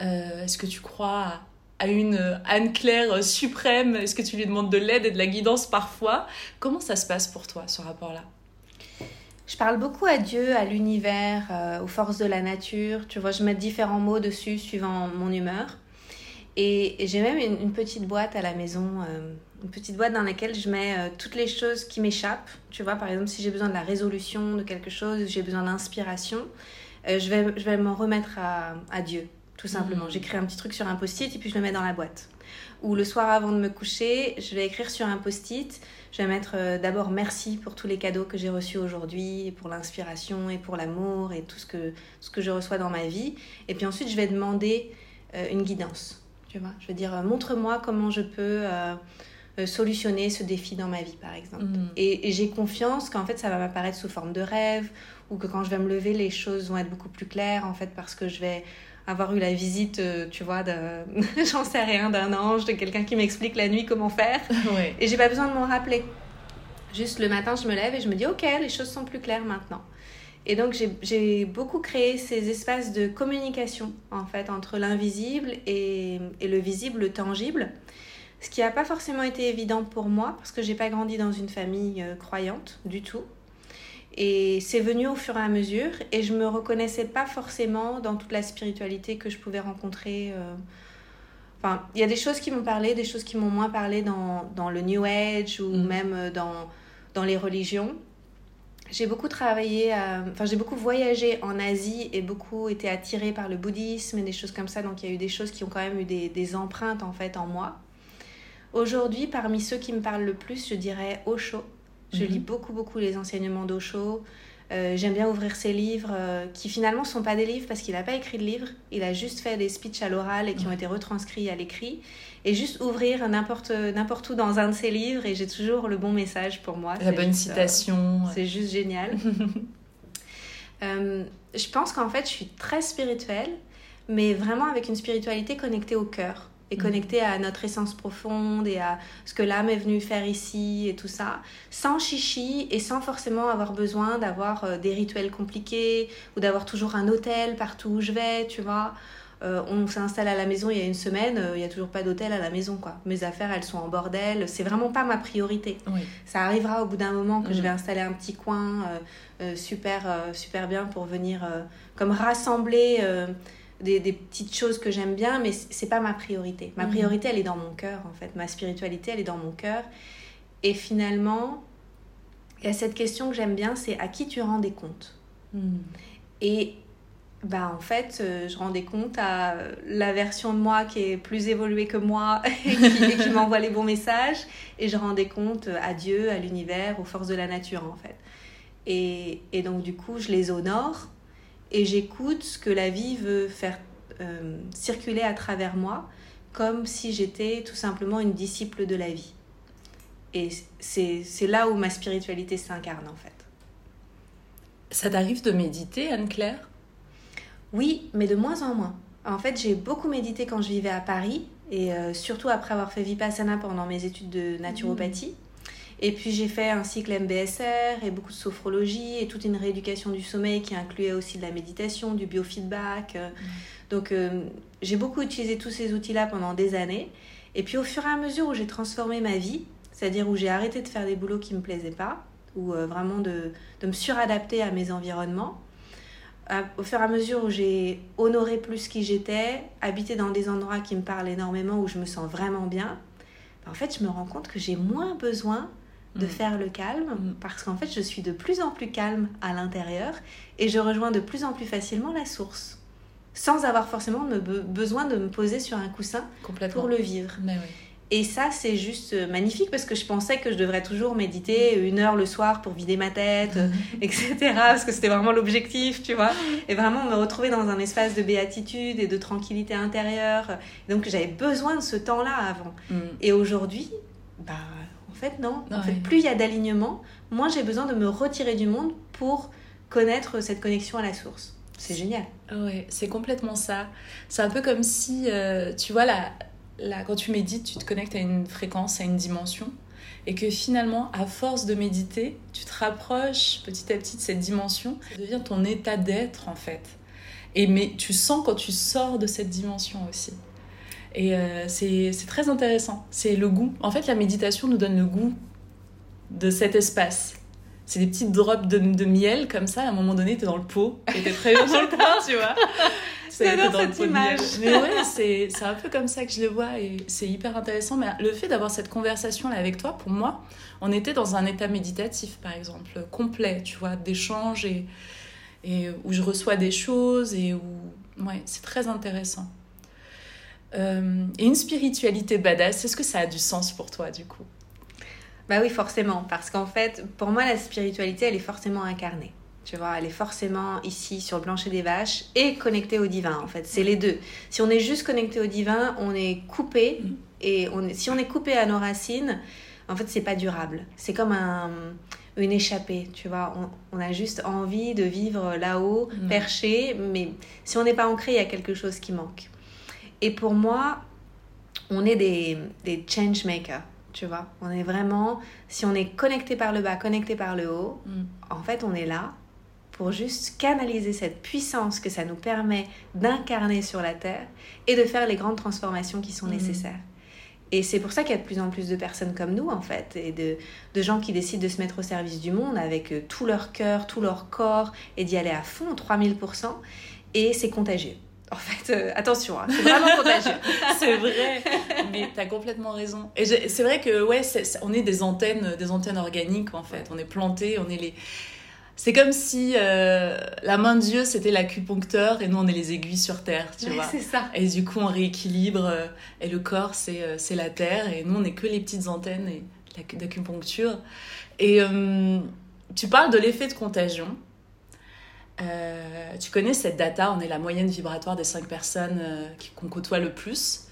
Euh, Est-ce que tu crois à, une Anne-Claire suprême? Est-ce que tu lui demandes de l'aide et de la guidance parfois? Comment ça se passe pour toi, ce rapport-là? Je parle beaucoup à Dieu, à l'univers, euh, aux forces de la nature. Tu vois, je mets différents mots dessus suivant mon humeur. Et, j'ai même une, petite boîte à la maison, euh, une petite boîte dans laquelle je mets toutes les choses qui m'échappent. Tu vois, par exemple, si j'ai besoin de la résolution de quelque chose, j'ai besoin d'inspiration, je vais, je vais m'en remettre à Dieu, tout simplement. Mhm. J'écris un petit truc sur un post-it et puis je le mets dans la boîte. Ou le soir avant de me coucher, je vais écrire sur un post-it je vais mettre euh, d'abord merci pour tous les cadeaux que j'ai reçus aujourd'hui, et pour l'inspiration et pour l'amour et tout ce que, ce que je reçois dans ma vie. Et puis ensuite, je vais demander euh, une guidance. Tu vois, je vais dire euh, montre-moi comment je peux solutionner ce défi dans ma vie, par exemple. Mhm. Et, et j'ai confiance qu'en fait, ça va m'apparaître sous forme de rêve ou que quand je vais me lever, les choses vont être beaucoup plus claires, en fait, parce que je vais avoir eu la visite, euh, tu vois, j'en sais rien, d'un ange, de quelqu'un qui m'explique la nuit comment faire. ouais. Et j'ai pas besoin de m'en rappeler. Juste le matin, je me lève et je me dis, ok, les choses sont plus claires maintenant. Et donc, j'ai- j'ai beaucoup créé ces espaces de communication, en fait, entre l'invisible et, et le visible, le tangible. Ce qui n'a pas forcément été évident pour moi, parce que j'ai pas grandi dans une famille euh, croyante du tout. Et c'est venu au fur et à mesure, et je me reconnaissais pas forcément dans toute la spiritualité que je pouvais rencontrer. euh, Enfin, il y a des choses qui m'ont parlé, des choses qui m'ont moins parlé dans, dans le New Age ou Mm. même euh, dans, dans les religions. j'ai beaucoup travaillé, enfin j'ai beaucoup voyagé en Asie et beaucoup été attirée par le bouddhisme et des choses comme ça. Donc il y a eu des choses qui ont quand même eu des, des empreintes en fait en moi. Aujourd'hui, parmi ceux qui me parlent le plus, je dirais Osho. Je mhm. lis beaucoup beaucoup les enseignements d'Osho. Euh, j'aime bien ouvrir ses livres euh, qui finalement sont pas des livres parce qu'il n'a pas écrit de livres. Il a juste fait des speeches à l'oral et qui ont été retranscrits à l'écrit. Et juste ouvrir n'importe n'importe où dans un de ses livres et j'ai toujours le bon message pour moi. La bonne euh, citation. c'est juste génial. je pense qu'en fait, je suis très spirituelle, mais vraiment avec une spiritualité connectée au cœur et connecté à notre essence profonde et à ce que l'âme est venue faire ici et tout ça, sans chichi et sans forcément avoir besoin d'avoir euh, des rituels compliqués ou d'avoir toujours un hôtel partout où je vais, tu vois. Euh, on s'installe à la maison il y a une semaine, euh, il n'y a toujours pas d'hôtel à la maison, quoi. Mes affaires, elles sont en bordel. C'est vraiment pas ma priorité. Ça arrivera au bout d'un moment que je vais mm. installer un petit coin super, super bien pour venir comme rassembler des, petites choses que j'aime bien, mais c'est pas ma priorité. Ma mhm. priorité, elle est dans mon cœur, en fait. Ma spiritualité, elle est dans mon cœur. Et finalement, il y a cette question que j'aime bien, c'est à qui tu rends des comptes? Mhm. Et bah, en fait, euh, je rends des comptes à la version de moi qui est plus évoluée que moi et qui, qui m'envoie les bons messages. Et je rends des comptes à Dieu, à l'univers, aux forces de la nature, en fait. Et, et donc, du coup, je les honore et j'écoute ce que la vie veut faire euh, circuler à travers moi, comme si j'étais tout simplement une disciple de la vie. Et c'est là où ma spiritualité s'incarne en fait. Ça t'arrive de méditer, Anne-Claire? Oui, mais de moins en moins. En fait, j'ai beaucoup médité quand je vivais à Paris, et euh, surtout après avoir fait Vipassana pendant mes études de naturopathie. Et puis j'ai fait un cycle MBSR et beaucoup de sophrologie et toute une rééducation du sommeil qui incluait aussi de la méditation, du biofeedback. Euh. Donc euh, j'ai beaucoup utilisé tous ces outils-là pendant des années. Et puis au fur et à mesure où j'ai transformé ma vie, c'est-à-dire où j'ai arrêté de faire des boulots qui ne me plaisaient pas, ou euh, vraiment de, de, me suradapter à mes environnements, au fur et à mesure où j'ai honoré plus qui j'étais, habité dans des endroits qui me parlent énormément, où je me sens vraiment bien, ben, en fait je me rends compte que j'ai moins besoin de mm. faire le calme mm. parce qu'en fait je suis de plus en plus calme à l'intérieur et je rejoins de plus en plus facilement la source sans avoir forcément besoin de me poser sur un coussin pour le vivre. Et ça, c'est juste euh, magnifique parce que je pensais que je devrais toujours méditer une heure le soir pour vider ma tête, etc. Parce que c'était vraiment l'objectif, tu vois. Et vraiment me retrouver dans un espace de béatitude et de tranquillité intérieure. Donc j'avais besoin de ce temps-là avant. Mm. Et aujourd'hui, bah, en fait, non. En fait, plus il y a d'alignement, moins j'ai besoin de me retirer du monde pour connaître cette connexion à la source. C'est génial. Ouais, c'est complètement ça. C'est un peu comme si, euh, tu vois, là, là, quand tu médites, tu te connectes à une fréquence, à une dimension. Et que finalement, à force de méditer, tu te rapproches petit à petit de cette dimension. Ça devient ton état d'être, en fait. Et mais tu sens quand tu sors de cette dimension aussi. Et euh, c'est très intéressant. C'est le goût. En fait, la méditation nous donne le goût de cet espace. C'est des petites drops de, de, miel comme ça. À un moment donné, t'es dans le pot et t'es très bien sur le corps, tu vois. C'est dans cette image. Mais ouais, c'est un peu comme ça que je le vois et c'est hyper intéressant. Mais le fait d'avoir cette conversation là avec toi, pour moi, on était dans un état méditatif, par exemple, complet, tu vois, d'échange et, et où je reçois des choses et où. Ouais, c'est très intéressant. Euh, et une spiritualité badass, est-ce que ça a du sens pour toi du coup? Bah oui, forcément, parce qu'en fait, pour moi, la spiritualité, elle est forcément incarnée. Tu vois, elle est forcément ici sur le plancher des vaches et connectée au divin, en fait. C'est les deux. Si on est juste connecté au divin, on est coupé. Mm. Et on si on est coupé à nos racines, en fait, c'est pas durable. C'est comme un, une échappée, tu vois. On, a juste envie de vivre là-haut, mm. perché, mais si on n'est pas ancré, il y a quelque chose qui manque. Et pour moi, on est des, des change makers, tu vois. On est vraiment, si on est connecté par le bas, connecté par le haut, mm. en fait, on est là pour juste canaliser cette puissance que ça nous permet d'incarner sur la Terre et de faire les grandes transformations qui sont mm. nécessaires. Et c'est pour ça qu'il y a de plus en plus de personnes comme nous, en fait, et de, de, gens qui décident de se mettre au service du monde avec euh, tout leur cœur, tout leur corps, et d'y aller à fond, 3000%. Et c'est contagieux. En fait, euh, attention, hein, c'est vraiment contagieux. c'est vrai, mais tu as complètement raison. Et c'est vrai que ouais, on est des antennes, des antennes organiques en fait. On est plantés, on est les. C'est comme si euh, la main de Dieu c'était l'acupuncteur et nous on est les aiguilles sur terre, tu vois. C'est ça. Et du coup on rééquilibre euh, et le corps c'est c'est la terre et nous on est que les petites antennes et d'acupuncture. Et tu parles de l'effet de contagion. Euh, tu connais cette data, on est la moyenne vibratoire des cinq personnes euh, qu'on côtoie le plus.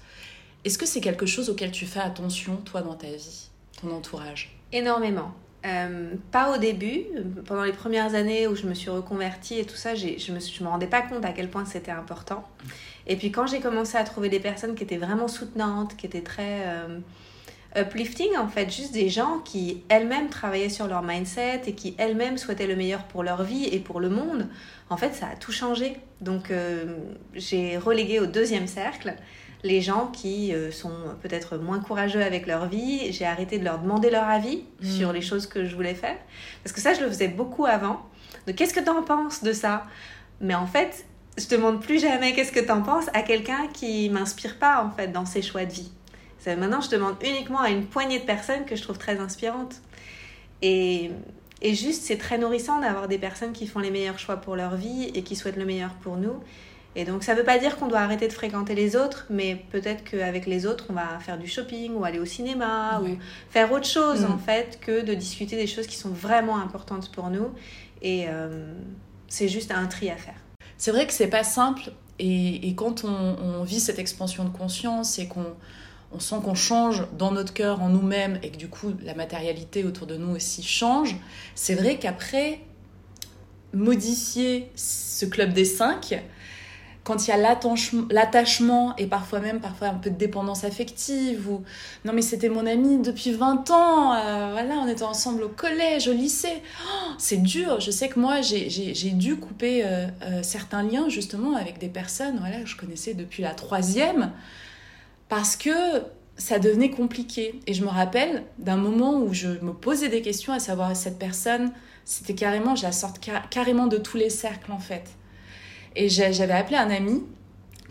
Est-ce que c'est quelque chose auquel tu fais attention, toi, dans ta vie, ton entourage? Énormément. Euh, pas au début, pendant les premières années où je me suis reconvertie et tout ça, je me, suis- je me rendais pas compte à quel point c'était important. Et puis quand j'ai commencé à trouver des personnes qui étaient vraiment soutenantes, qui étaient très euh, uplifting en fait, juste des gens qui elles-mêmes travaillaient sur leur mindset et qui elles-mêmes souhaitaient le meilleur pour leur vie et pour le monde, en fait ça a tout changé. Donc euh, j'ai relégué au deuxième cercle les gens qui euh, sont peut-être moins courageux avec leur vie. J'ai arrêté de leur demander leur avis Mm. sur les choses que je voulais faire. Parce que ça, je le faisais beaucoup avant. De qu'est-ce que tu en penses de ça? Mais en fait, je demande plus jamais qu'est-ce que tu en penses à quelqu'un qui m'inspire pas en fait dans ses choix de vie. Maintenant, je demande uniquement à une poignée de personnes que je trouve très inspirantes. Et, et juste, c'est très nourrissant d'avoir des personnes qui font les meilleurs choix pour leur vie et qui souhaitent le meilleur pour nous. Et donc, ça ne veut pas dire qu'on doit arrêter de fréquenter les autres, mais peut-être qu'avec les autres, on va faire du shopping ou aller au cinéma ou faire autre chose, Mm. en fait, que de discuter des choses qui sont vraiment importantes pour nous. Et euh, c'est juste un tri à faire. C'est vrai que c'est pas simple et, et quand on, on vit cette expansion de conscience et qu'on on sent qu'on change dans notre cœur, en nous-mêmes et que du coup la matérialité autour de nous aussi change, c'est vrai qu'après modifier ce club des cinq, quand il y a l'attachement- et parfois même parfois un peu de dépendance affective ou non mais c'était mon ami depuis 20 ans, euh, voilà on était ensemble au collège, au lycée, Oh, c'est dur. Je sais que moi j'ai dû couper euh, euh, certains liens justement avec des personnes voilà, que je connaissais depuis la troisième parce que ça devenait compliqué. Et je me rappelle d'un moment où je me posais des questions à savoir cette personne, c'était carrément, je la sorte car- carrément de tous les cercles en fait. Et j'avais appelé un ami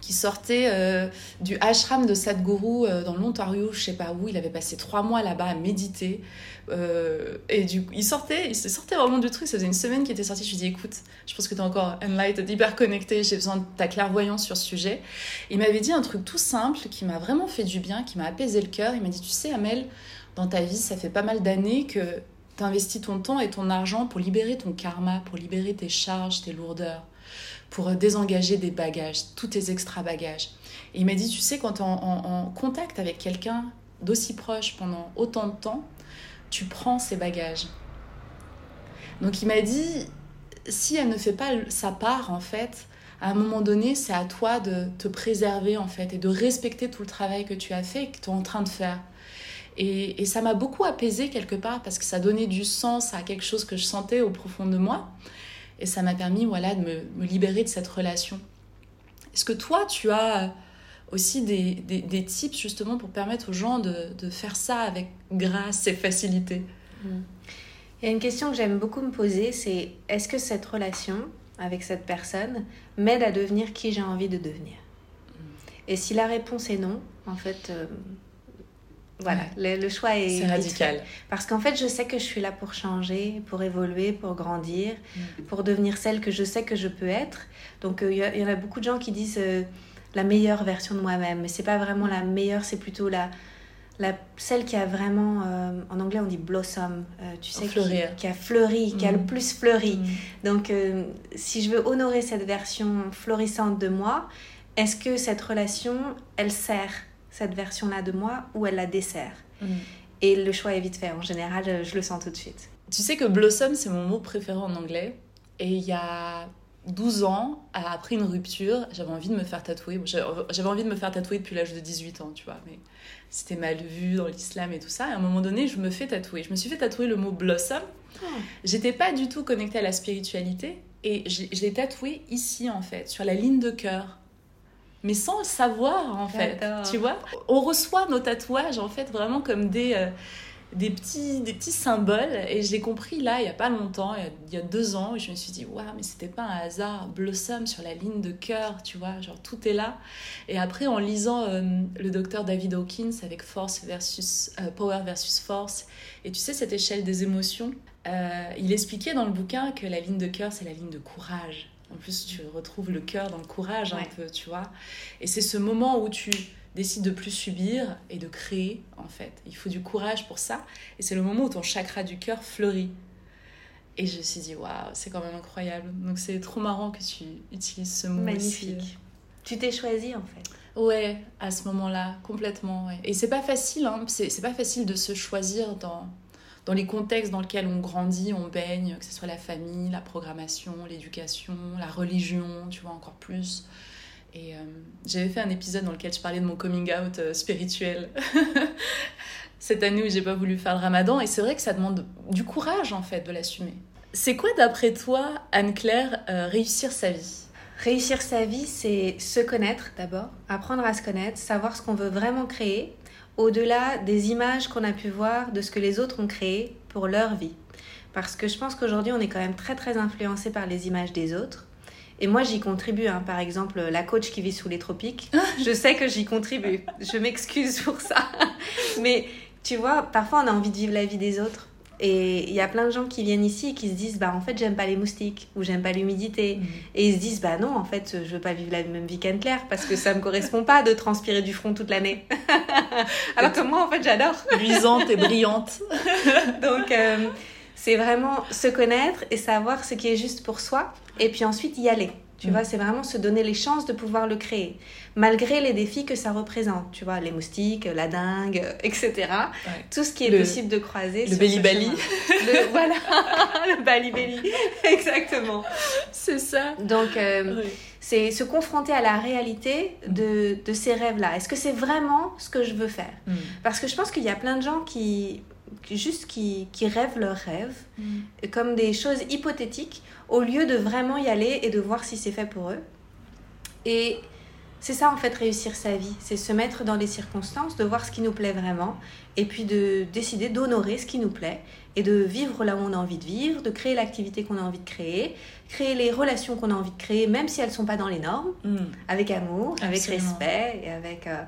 qui sortait euh, du ashram de Sadhguru euh, dans l'Ontario, je sais pas où. Il avait passé trois mois là-bas à méditer. Euh, et du coup, il sortait, il sortait vraiment du truc. Ça faisait une semaine qu'il était sorti. Je lui dit, écoute, je pense que tu es encore enlightened, hyper connecté. J'ai besoin de ta clairvoyance sur ce sujet. Il m'avait dit un truc tout simple qui m'a vraiment fait du bien, qui m'a apaisé le cœur. Il m'a dit, tu sais, Amel, dans ta vie, ça fait pas mal d'années que tu investis ton temps et ton argent pour libérer ton karma, pour libérer tes charges, tes lourdeurs pour désengager des bagages, tous tes extra bagages. Et il m'a dit, tu sais, quand tu es en contact avec quelqu'un d'aussi proche pendant autant de temps, tu prends ses bagages. Donc il m'a dit, si elle ne fait pas sa part, en fait, à un moment donné, c'est à toi de te préserver, en fait, et de respecter tout le travail que tu as fait et que tu es en train de faire. Et, et ça m'a beaucoup apaisé quelque part parce que ça donnait du sens à quelque chose que je sentais au profond de moi. Et ça m'a permis voilà, de me, me libérer de cette relation. Est-ce que toi, tu as aussi des, des, des tips justement pour permettre aux gens de, de faire ça avec grâce et facilité? Il y a une question que j'aime beaucoup me poser, c'est est-ce que cette relation avec cette personne m'aide à devenir qui j'ai envie de devenir? Et si la réponse est non, en fait, euh, voilà, le, le choix est C'est radical. fait. Parce qu'en fait, je sais que je suis là pour changer, pour évoluer, pour grandir, pour devenir celle que je sais que je peux être. Donc, euh, il y, y en a beaucoup de gens qui disent euh, la meilleure version de moi-même, mais c'est pas vraiment la meilleure, c'est plutôt la, la celle qui a vraiment, euh, en anglais on dit blossom, euh, tu sais, qui, a fleuri, qui a Mm. le plus fleuri. Mm. Donc, euh, si je veux honorer cette version florissante de moi, est-ce que cette relation, elle sert cette version-là de moi ou elle la dessert Mm. Et le choix est vite fait. En général, euh, je le sens tout de suite. Tu sais que blossom, c'est mon mot préféré en anglais. Et il y a 12 ans, après une rupture, j'avais envie de me faire tatouer. J'avais envie de me faire tatouer depuis l'âge de 18 ans, tu vois. Mais c'était mal vu dans l'islam et tout ça. Et à un moment donné, je me fais tatouer. Je me suis fait tatouer le mot blossom. J'étais pas du tout connectée à la spiritualité. Et je, je l'ai tatoué ici, en fait, sur la ligne de cœur. Mais sans le savoir, en fait. Tu vois On reçoit nos tatouages, en fait, vraiment comme des, euh, des petits, des petits symboles. Et je l'ai compris là, il n'y a pas longtemps, il y a, deux ans. Et je me suis dit, waouh, mais c'était pas un hasard. Blossom sur la ligne de cœur, tu vois, genre tout est là. Et après, en lisant euh, le docteur David Hawkins avec Force versus euh, Power versus Force, et tu sais, cette échelle des émotions, il expliquait dans le bouquin que la ligne de cœur, c'est la ligne de courage. En plus, tu retrouves le cœur dans le courage un peu, tu vois. Et c'est ce moment où tu décide de plus subir et de créer en fait. Il faut du courage pour ça et c'est le moment où ton chakra du cœur fleurit. Et je me suis dit waouh, c'est quand même incroyable. Donc c'est trop marrant que tu utilises ce mot Magnifique. Tu t'es choisi en fait. Ouais, à ce moment-là, complètement. Et c'est pas facile, hein. c'est pas facile de se choisir dans, dans les contextes dans lesquels on grandit, on baigne, que ce soit la famille, la programmation, l'éducation, la religion, tu vois, encore plus. Et euh, j'avais fait un épisode dans lequel je parlais de mon coming out euh, spirituel. Cette année où j'ai pas voulu faire le ramadan. Et c'est vrai que ça demande du courage, en fait, de l'assumer. C'est quoi, d'après toi, Anne-Claire, euh, réussir sa vie? Réussir sa vie, c'est se connaître d'abord, apprendre à se connaître, savoir ce qu'on veut vraiment créer, au-delà des images qu'on a pu voir, de ce que les autres ont créé pour leur vie. Parce que je pense qu'aujourd'hui, on est quand même très très influencé par les images des autres. Et moi, j'y contribue. Hein. Par exemple, la coach qui vit sous les tropiques, je sais que j'y contribue. Je m'excuse pour ça. Mais tu vois, parfois, on a envie de vivre la vie des autres. Et il y a plein de gens qui viennent ici et qui se disent, bah en fait, j'aime pas les moustiques ou j'aime pas l'humidité. Mm. Et ils se disent, bah non, en fait, je veux pas vivre la même vie qu'Anne-Claire parce que ça me correspond pas de transpirer du front toute l'année. Alors que moi, en fait, j'adore. Luisante et brillante. Donc, euh, c'est vraiment se connaître et savoir ce qui est juste pour soi et puis ensuite y aller. Tu mm. vois, c'est vraiment se donner les chances de pouvoir le créer, malgré les défis que ça représente. Tu vois, les moustiques, la dingue, etc. Tout ce qui est possible de croiser. Le belly bali. voilà, le bali belly. Exactement. C'est ça. Donc, euh, c'est se confronter à la réalité de, de ces rêves-là. Est-ce que c'est vraiment ce que je veux faire? Mm. Parce que je pense qu'il y a plein de gens qui juste qui, qui rêvent leurs rêves, mm. comme des choses hypothétiques, au lieu de vraiment y aller et de voir si c'est fait pour eux. Et c'est ça en fait réussir sa vie, c'est se mettre dans les circonstances, de voir ce qui nous plaît vraiment, et puis de décider d'honorer ce qui nous plaît, et de vivre là où on a envie de vivre, de créer l'activité qu'on a envie de créer, créer les relations qu'on a envie de créer, même si elles ne sont pas dans les normes, mm. avec amour, avec respect, et avec... Euh,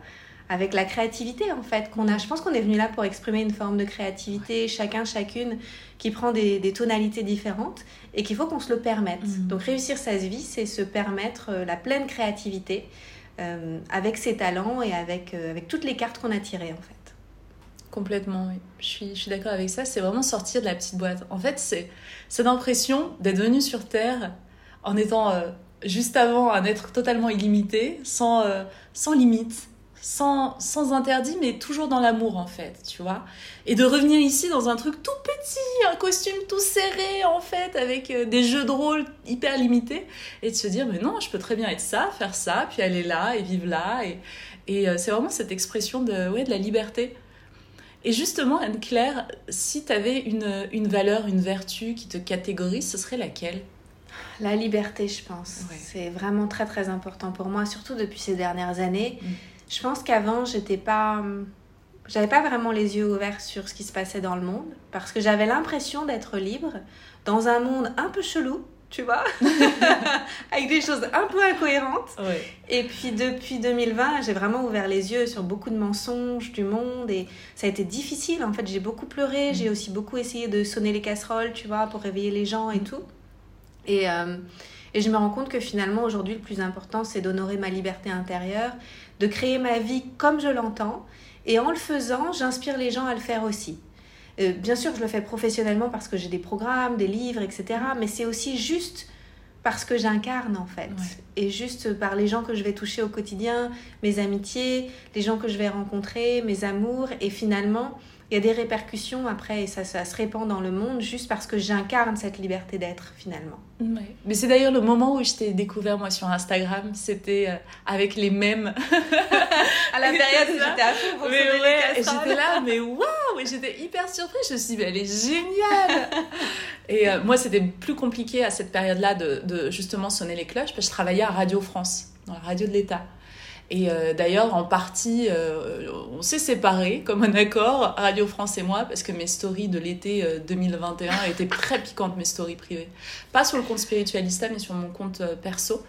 avec la créativité en fait qu'on a. Je pense qu'on est venu là pour exprimer une forme de créativité, chacun, chacune, qui prend des, tonalités différentes et qu'il faut qu'on se le permette. Mm. Donc réussir sa vie, c'est se permettre euh, la pleine créativité euh, avec ses talents et avec, euh, avec toutes les cartes qu'on a tirées en fait. Complètement, oui. Je suis, je suis d'accord avec ça. C'est vraiment sortir de la petite boîte. En fait, c'est cette impression d'être venu sur Terre en étant juste avant un être totalement illimité, sans, sans limite sans, sans interdit, mais toujours dans l'amour en fait, tu vois. Et de revenir ici dans un truc tout petit, un costume tout serré en fait, avec euh, des jeux de rôle hyper limités, et de se dire, mais non, je peux très bien être ça, faire ça, puis aller là et vivre là. Et, et euh, c'est vraiment cette expression de, ouais, de la liberté. Et justement, Anne-Claire, si tu avais une, une valeur, une vertu qui te catégorise, ce serait laquelle? La liberté, je pense. C'est vraiment très très important pour moi, surtout depuis ces dernières années. Mm. Je pense qu'avant, j'étais pas. J'avais pas vraiment les yeux ouverts sur ce qui se passait dans le monde parce que j'avais l'impression d'être libre dans un monde un peu chelou, tu vois, avec des choses un peu incohérentes. Et puis depuis 2020, j'ai vraiment ouvert les yeux sur beaucoup de mensonges du monde et ça a été difficile. En fait, j'ai beaucoup pleuré, mm. j'ai aussi beaucoup essayé de sonner les casseroles, tu vois, pour réveiller les gens et mm. tout. Et, euh, et je me rends compte que finalement, aujourd'hui, le plus important, c'est d'honorer ma liberté intérieure de créer ma vie comme je l'entends. Et en le faisant, j'inspire les gens à le faire aussi. Euh, bien sûr, je le fais professionnellement parce que j'ai des programmes, des livres, etc. Mais c'est aussi juste parce que j'incarne en fait. Et juste par les gens que je vais toucher au quotidien, mes amitiés, les gens que je vais rencontrer, mes amours. Et finalement, il y a des répercussions après et ça, ça se répand dans le monde juste parce que j'incarne cette liberté d'être finalement. Mais c'est d'ailleurs le moment où je t'ai découvert moi sur Instagram, c'était euh, avec les mêmes. à la période où j'étais à fond pour mais ouais, et j'étais là, mais waouh, et j'étais hyper surprise. Je me suis dit, mais elle est géniale. et euh, moi, c'était plus compliqué à cette période-là de, de, justement sonner les cloches parce que je travaillais à Radio France, dans la radio de l'État. Et euh, d'ailleurs, en partie, euh, on s'est séparés comme un accord, Radio France et moi, parce que mes stories de l'été 2021 étaient très piquantes, mes stories privées. Pas sur le compte Spiritualista, mais sur mon compte perso.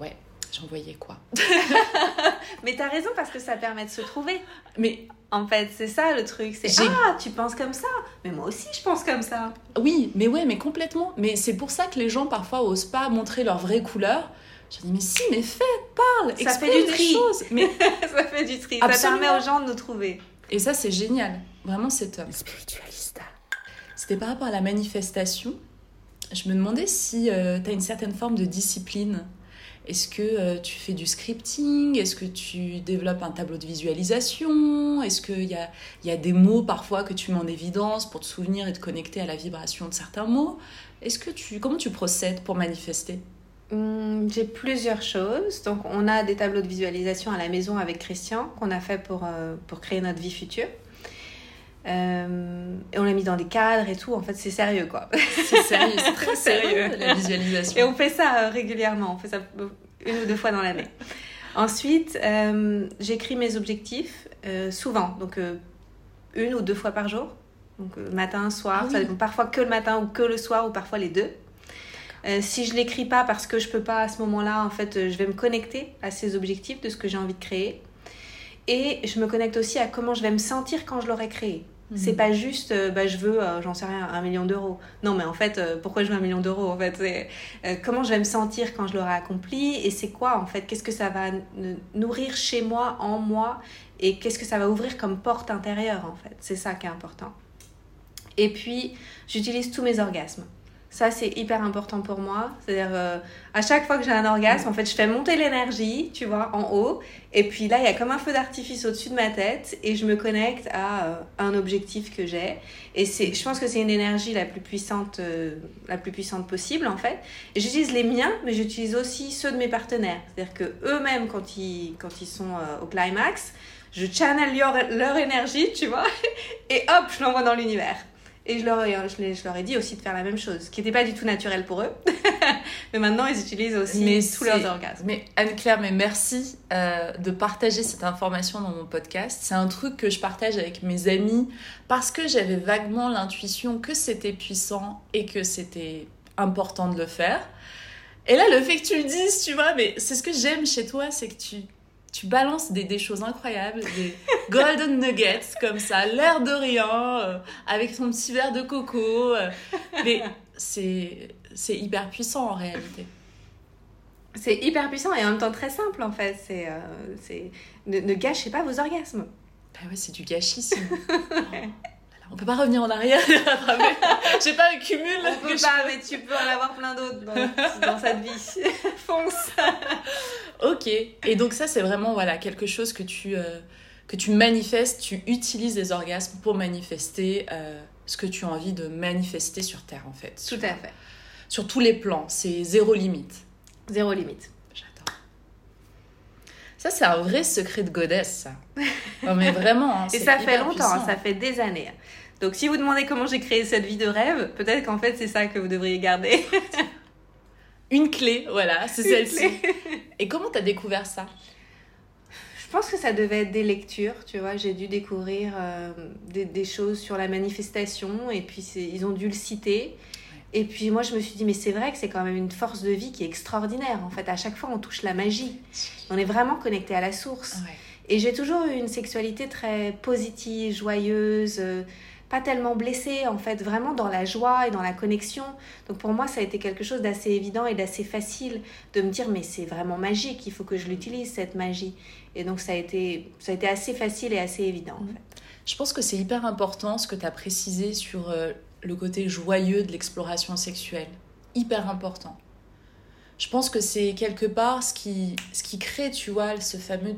Ouais, j'en voyais quoi. mais t'as raison, parce que ça permet de se trouver. Mais en fait, c'est ça le truc. C'est ah, tu penses comme ça. Mais moi aussi, je pense comme ça. Oui, mais ouais, mais complètement. Mais c'est pour ça que les gens parfois osent pas montrer leur vraie couleur. Je dis mais si, mais fais, parle, ça fait du tri. choses. Mais ça fait du tri. Ça permet aux gens de nous trouver. Et ça, c'est génial. Vraiment, c'est top. Spiritualista. C'était par rapport à la manifestation. Je me demandais si euh, tu as une certaine forme de discipline est-ce que euh, tu fais du scripting? Est-ce que tu développes un tableau de visualisation? Est-ce qu'il y a, y a des mots parfois que tu mets en évidence pour te souvenir et te connecter à la vibration de certains mots? Est-ce que tu, comment tu procèdes pour manifester? J'ai plusieurs choses. Donc, on a des tableaux de visualisation à la maison avec Christian qu'on a fait pour, euh, pour créer notre vie future. Euh, et on l'a mis dans des cadres et tout. En fait, c'est sérieux, quoi. C'est sérieux, c'est très sérieux, la visualisation. Et on fait ça euh, régulièrement. On fait ça une ou deux fois dans l'année. Ensuite, j'écris mes objectifs souvent. Donc, une ou deux fois par jour. Donc, matin, soir. Ah parfois que le matin ou que le soir ou parfois les deux. Si je l'écris pas parce que je peux pas à ce moment-là, en fait, je vais me connecter à ces objectifs de ce que j'ai envie de créer. Et je me connecte aussi à comment je vais me sentir quand je l'aurai créé. Mhm. C'est pas juste, euh, bah, je veux, euh, j'en sais rien, un million d'euros. Non, mais en fait, euh, pourquoi je veux un million d'euros En fait, c'est comment je vais me sentir quand je l'aurai accompli et c'est quoi en fait Qu'est-ce que ça va nourrir chez moi, en moi et qu'est-ce que ça va ouvrir comme porte intérieure en fait C'est ça qui est important. Et puis, j'utilise tous mes orgasmes. Ça, c'est hyper important pour moi. C'est-à-dire, euh, à chaque fois que j'ai un orgasme, en fait, je fais monter l'énergie, tu vois, en haut. Et puis là, il y a comme un feu d'artifice au-dessus de ma tête et je me connecte à euh, un objectif que j'ai. Et c'est, je pense que c'est une énergie la plus puissante, euh, la plus puissante possible, en fait. J'utilise les miens, mais j'utilise aussi ceux de mes partenaires. C'est-à-dire que eux-mêmes, quand ils, quand ils sont au climax, je channel leur, leur énergie, tu vois, et hop, je l'envoie dans l'univers. Et je leur, ai, je, leur ai dit aussi de faire la même chose, ce qui n'était pas du tout naturel pour eux. mais maintenant, ils utilisent aussi mais tous leurs orgasmes. Mais Anne-Claire, mais merci euh, de partager cette information dans mon podcast. C'est un truc que je partage avec mes amis parce que j'avais vaguement l'intuition que c'était puissant et que c'était important de le faire. Et là, le fait que tu le dises, tu vois, mais c'est ce que j'aime chez toi, c'est que tu tu balances des, des, choses incroyables, des golden nuggets comme ça, l'air de rien, euh, avec ton petit verre de coco. Euh, mais c'est, c'est hyper puissant en réalité. C'est hyper puissant et en même temps très simple en fait. C'est, euh, c'est... Ne, ne, gâchez pas vos orgasmes. Bah ouais, c'est du gâchis. On peut pas revenir en arrière J'ai pas un cumul. On peut pas, mais tu peux en avoir plein d'autres dans, dans cette vie. Fonce. ok. Et donc ça, c'est vraiment voilà quelque chose que tu euh, que tu manifestes. Tu utilises les orgasmes pour manifester euh, ce que tu as envie de manifester sur Terre, en fait. Tout à fait. Sur tous les plans, c'est zéro limite. Zéro limite. J'adore. Ça, c'est un vrai secret de goddess, ça. Non, mais vraiment. Hein, Et ça fait longtemps, ça fait des années. Donc si vous demandez comment j'ai créé cette vie de rêve, peut-être qu'en fait c'est ça que vous devriez garder. Une clé, voilà, c'est celle-ci. Et comment t'as découvert ça? Je pense que ça devait être des lectures, tu vois. J'ai dû découvrir euh, des, choses sur la manifestation et puis ils ont dû le citer. Et puis moi je me suis dit mais c'est vrai que c'est quand même une force de vie qui est extraordinaire. En fait à chaque fois on touche la magie. On est vraiment connecté à la source. Et j'ai toujours eu une sexualité très positive, joyeuse. Pas tellement blessée, en fait, vraiment dans la joie et dans la connexion. Donc pour moi, ça a été quelque chose d'assez évident et d'assez facile de me dire, mais c'est vraiment magique, il faut que je l'utilise, cette magie. Et donc ça a été, ça a été assez facile et assez évident, en fait. Je pense que c'est hyper important ce que tu as précisé sur euh, le côté joyeux de l'exploration sexuelle. Hyper important. Je pense que c'est quelque part ce qui, ce qui crée, tu vois, ce fameux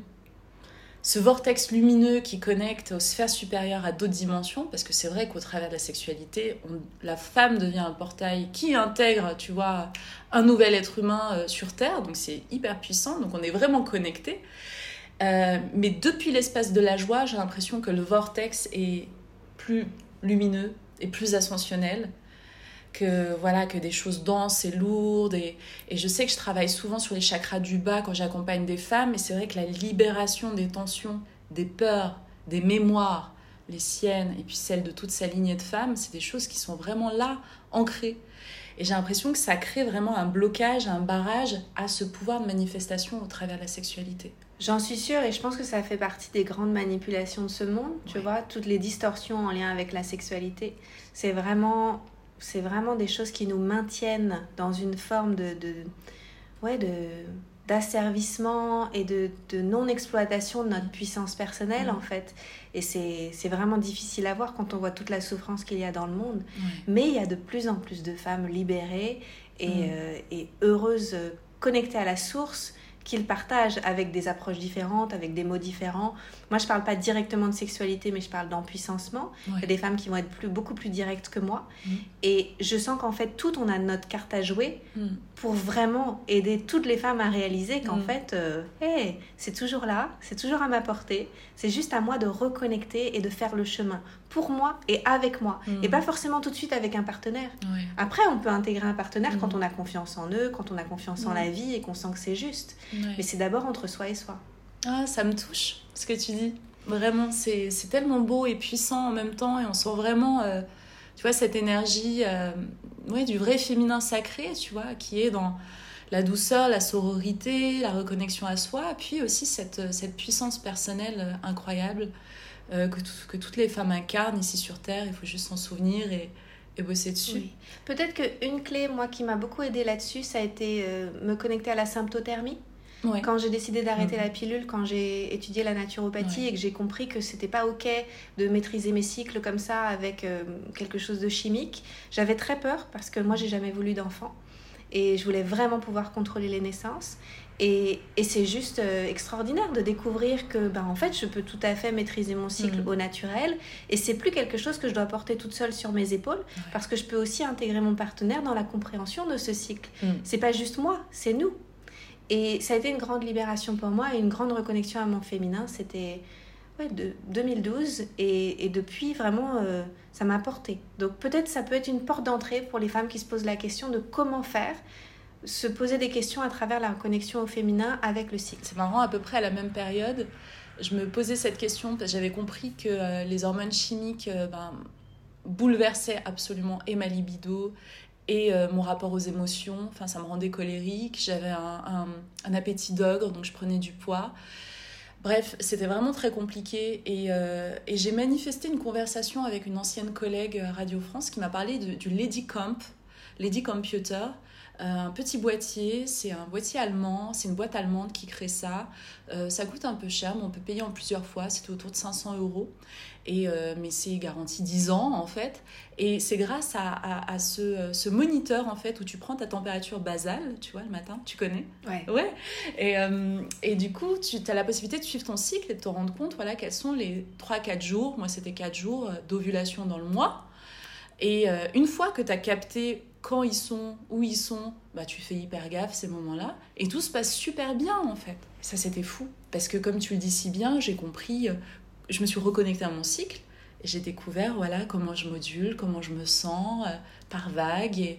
ce vortex lumineux qui connecte aux sphères supérieures à d'autres dimensions, parce que c'est vrai qu'au travers de la sexualité, la femme devient un portail qui intègre, tu vois, un nouvel être humain euh, sur Terre, donc c'est hyper puissant, donc on est vraiment connecté. Euh, mais depuis l'espace de la joie, j'ai l'impression que le vortex est plus lumineux et plus ascensionnel, que voilà que des choses denses et lourdes et, et, je sais que je travaille souvent sur les chakras du bas quand j'accompagne des femmes et c'est vrai que la libération des tensions des peurs des mémoires les siennes et puis celles de toute sa lignée de femmes c'est des choses qui sont vraiment là ancrées. Et j'ai l'impression que ça crée vraiment un blocage un barrage à ce pouvoir de manifestation au travers de la sexualité. J'en suis sûre et je pense que ça fait partie des grandes manipulations de ce monde, tu vois, toutes les distorsions en lien avec la sexualité. C'est vraiment c'est vraiment des choses qui nous maintiennent dans une forme de, de ouais, de d'asservissement et de, de non-exploitation de notre puissance personnelle en fait. Et c'est vraiment difficile à voir quand on voit toute la souffrance qu'il y a dans le monde. Mais il y a de plus en plus de femmes libérées et, euh, et heureuses, connectées à la source, qu'ils partagent avec des approches différentes, avec des mots différents. Moi, je parle pas directement de sexualité, mais je parle d'empuissancement. Il y a des femmes qui vont être plus, beaucoup plus directes que moi. Mm. Et je sens qu'en fait, tout, on a notre carte à jouer mm. Pour vraiment aider toutes les femmes à réaliser qu'en mm. fait, euh, c'est toujours là, c'est toujours à ma portée. C'est juste à moi de reconnecter et de faire le chemin pour moi et avec moi. Et pas forcément tout de suite avec un partenaire. Après, on peut intégrer un partenaire quand on a confiance en eux, quand on a confiance en la vie et qu'on sent que c'est juste. Mais c'est d'abord entre soi et soi. Ah, ça me touche ce que tu dis. Vraiment, c'est tellement beau et puissant en même temps et on sent vraiment, euh, tu vois, cette énergie euh, ouais, du vrai féminin sacré, tu vois, qui est dans la douceur, la sororité, la reconnexion à soi, puis aussi cette, cette puissance personnelle euh, incroyable que, que toutes les femmes incarnent ici sur Terre. Il faut juste s'en souvenir et, et bosser dessus. Peut-être qu'une clé, moi, qui m'a beaucoup aidée là-dessus, ça a été me connecter à la symptothermie. Quand j'ai décidé d'arrêter mhm. la pilule, quand j'ai étudié la naturopathie et que j'ai compris que c'était pas ok de maîtriser mes cycles comme ça avec euh, quelque chose de chimique, j'avais très peur parce que moi j'ai jamais voulu d'enfant et je voulais vraiment pouvoir contrôler les naissances. Et, et c'est juste euh, extraordinaire de découvrir que, ben, en fait, je peux tout à fait maîtriser mon cycle mhm. au naturel. Et c'est plus quelque chose que je dois porter toute seule sur mes épaules, parce que je peux aussi intégrer mon partenaire dans la compréhension de ce cycle. Mhm. C'est pas juste moi, c'est nous. Et ça a été une grande libération pour moi et une grande reconnexion à mon féminin. C'était ouais, de 2012 et, et depuis, vraiment, euh, ça m'a porté. Donc peut-être ça peut être une porte d'entrée pour les femmes qui se posent la question de comment faire se poser des questions à travers la connexion au féminin avec le cycle. C'est marrant, à peu près à la même période, je me posais cette question parce que j'avais compris que euh, les hormones chimiques euh, ben, bouleversaient absolument et ma libido et euh, mon rapport aux émotions. Enfin, ça me rendait colérique. J'avais un, un, appétit d'ogre, donc je prenais du poids. Bref, c'était vraiment très compliqué et, euh, et j'ai manifesté une conversation avec une ancienne collègue Radio France qui m'a parlé du Lady Comp, Lady Computer, euh, un petit boîtier, c'est un boîtier allemand, c'est une boîte allemande qui crée ça. ça coûte un peu cher, mais on peut payer en plusieurs fois, c'était autour de 500 euros. Et, euh, mais c'est garanti 10 ans en fait. Et c'est grâce à, à, ce, ce, moniteur en fait où tu prends ta température basale, tu vois, le matin, tu connais Ouais. Ouais. Et, euh, et du coup, tu as la possibilité de suivre ton cycle et de te rendre compte, voilà, quels sont les 3-4 jours, moi c'était 4 jours euh, d'ovulation dans le mois. Et une fois que tu as capté quand ils sont, où ils sont, bah tu fais hyper gaffe ces moments-là. Et tout se passe super bien en fait. Ça c'était fou. Parce que comme tu le dis si bien, j'ai compris je me suis reconnectée à mon cycle et j'ai découvert voilà comment je module, comment je me sens euh, par vague et,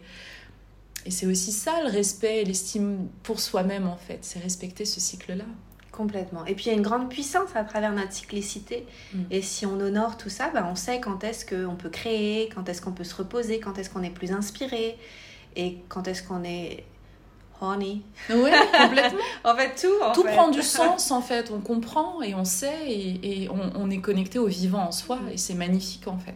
et c'est aussi ça le respect et l'estime pour soi-même en fait, c'est respecter ce cycle-là. Complètement. Et puis il y a une grande puissance à travers notre cyclicité. Mm. Et si on honore tout ça, bah, on sait quand est-ce qu'on peut créer, quand est-ce qu'on peut se reposer, quand est-ce qu'on est plus inspiré et quand est-ce qu'on est honey. Oui, complètement. en fait, tout. tout prend du sens, en fait. On comprend et on sait et, on, est connecté au vivant en soi. Et c'est magnifique, en fait.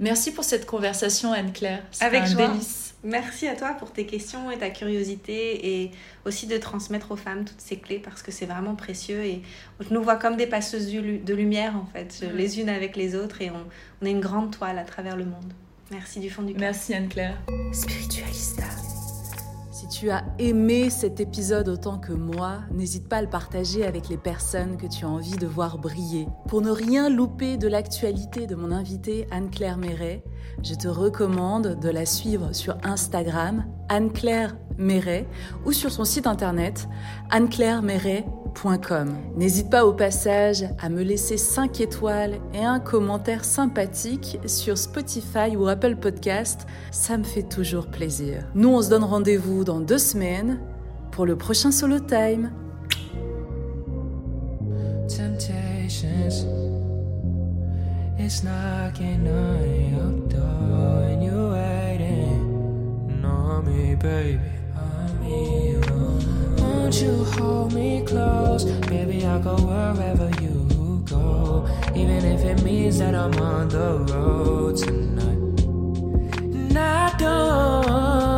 Merci pour cette conversation, Anne-Claire. Avec un délice. Merci à toi pour tes questions et ta curiosité et aussi de transmettre aux femmes toutes ces clés parce que c'est vraiment précieux et je nous vois comme des passeuses de lumière en fait, les unes avec les autres et on, on est une grande toile à travers le monde. Merci du fond du cœur. Merci Anne-Claire. Spiritualista. Si tu as aimé cet épisode autant que moi, n'hésite pas à le partager avec les personnes que tu as envie de voir briller. Pour ne rien louper de l'actualité de mon invitée Anne-Claire Méret, je te recommande de la suivre sur Instagram, Anne-Claire Ou sur son site internet anneclairemeret.com. N'hésite pas au passage à me laisser 5 étoiles et un commentaire sympathique sur Spotify ou Apple Podcast, ça me fait toujours plaisir. Nous, on se donne rendez-vous dans deux semaines pour le prochain Solo Time. Temptations, it's knocking on your door and you're waiting baby. Won't you hold me close, baby? I'll go wherever you go, even if it means that I'm on the road tonight. And I don't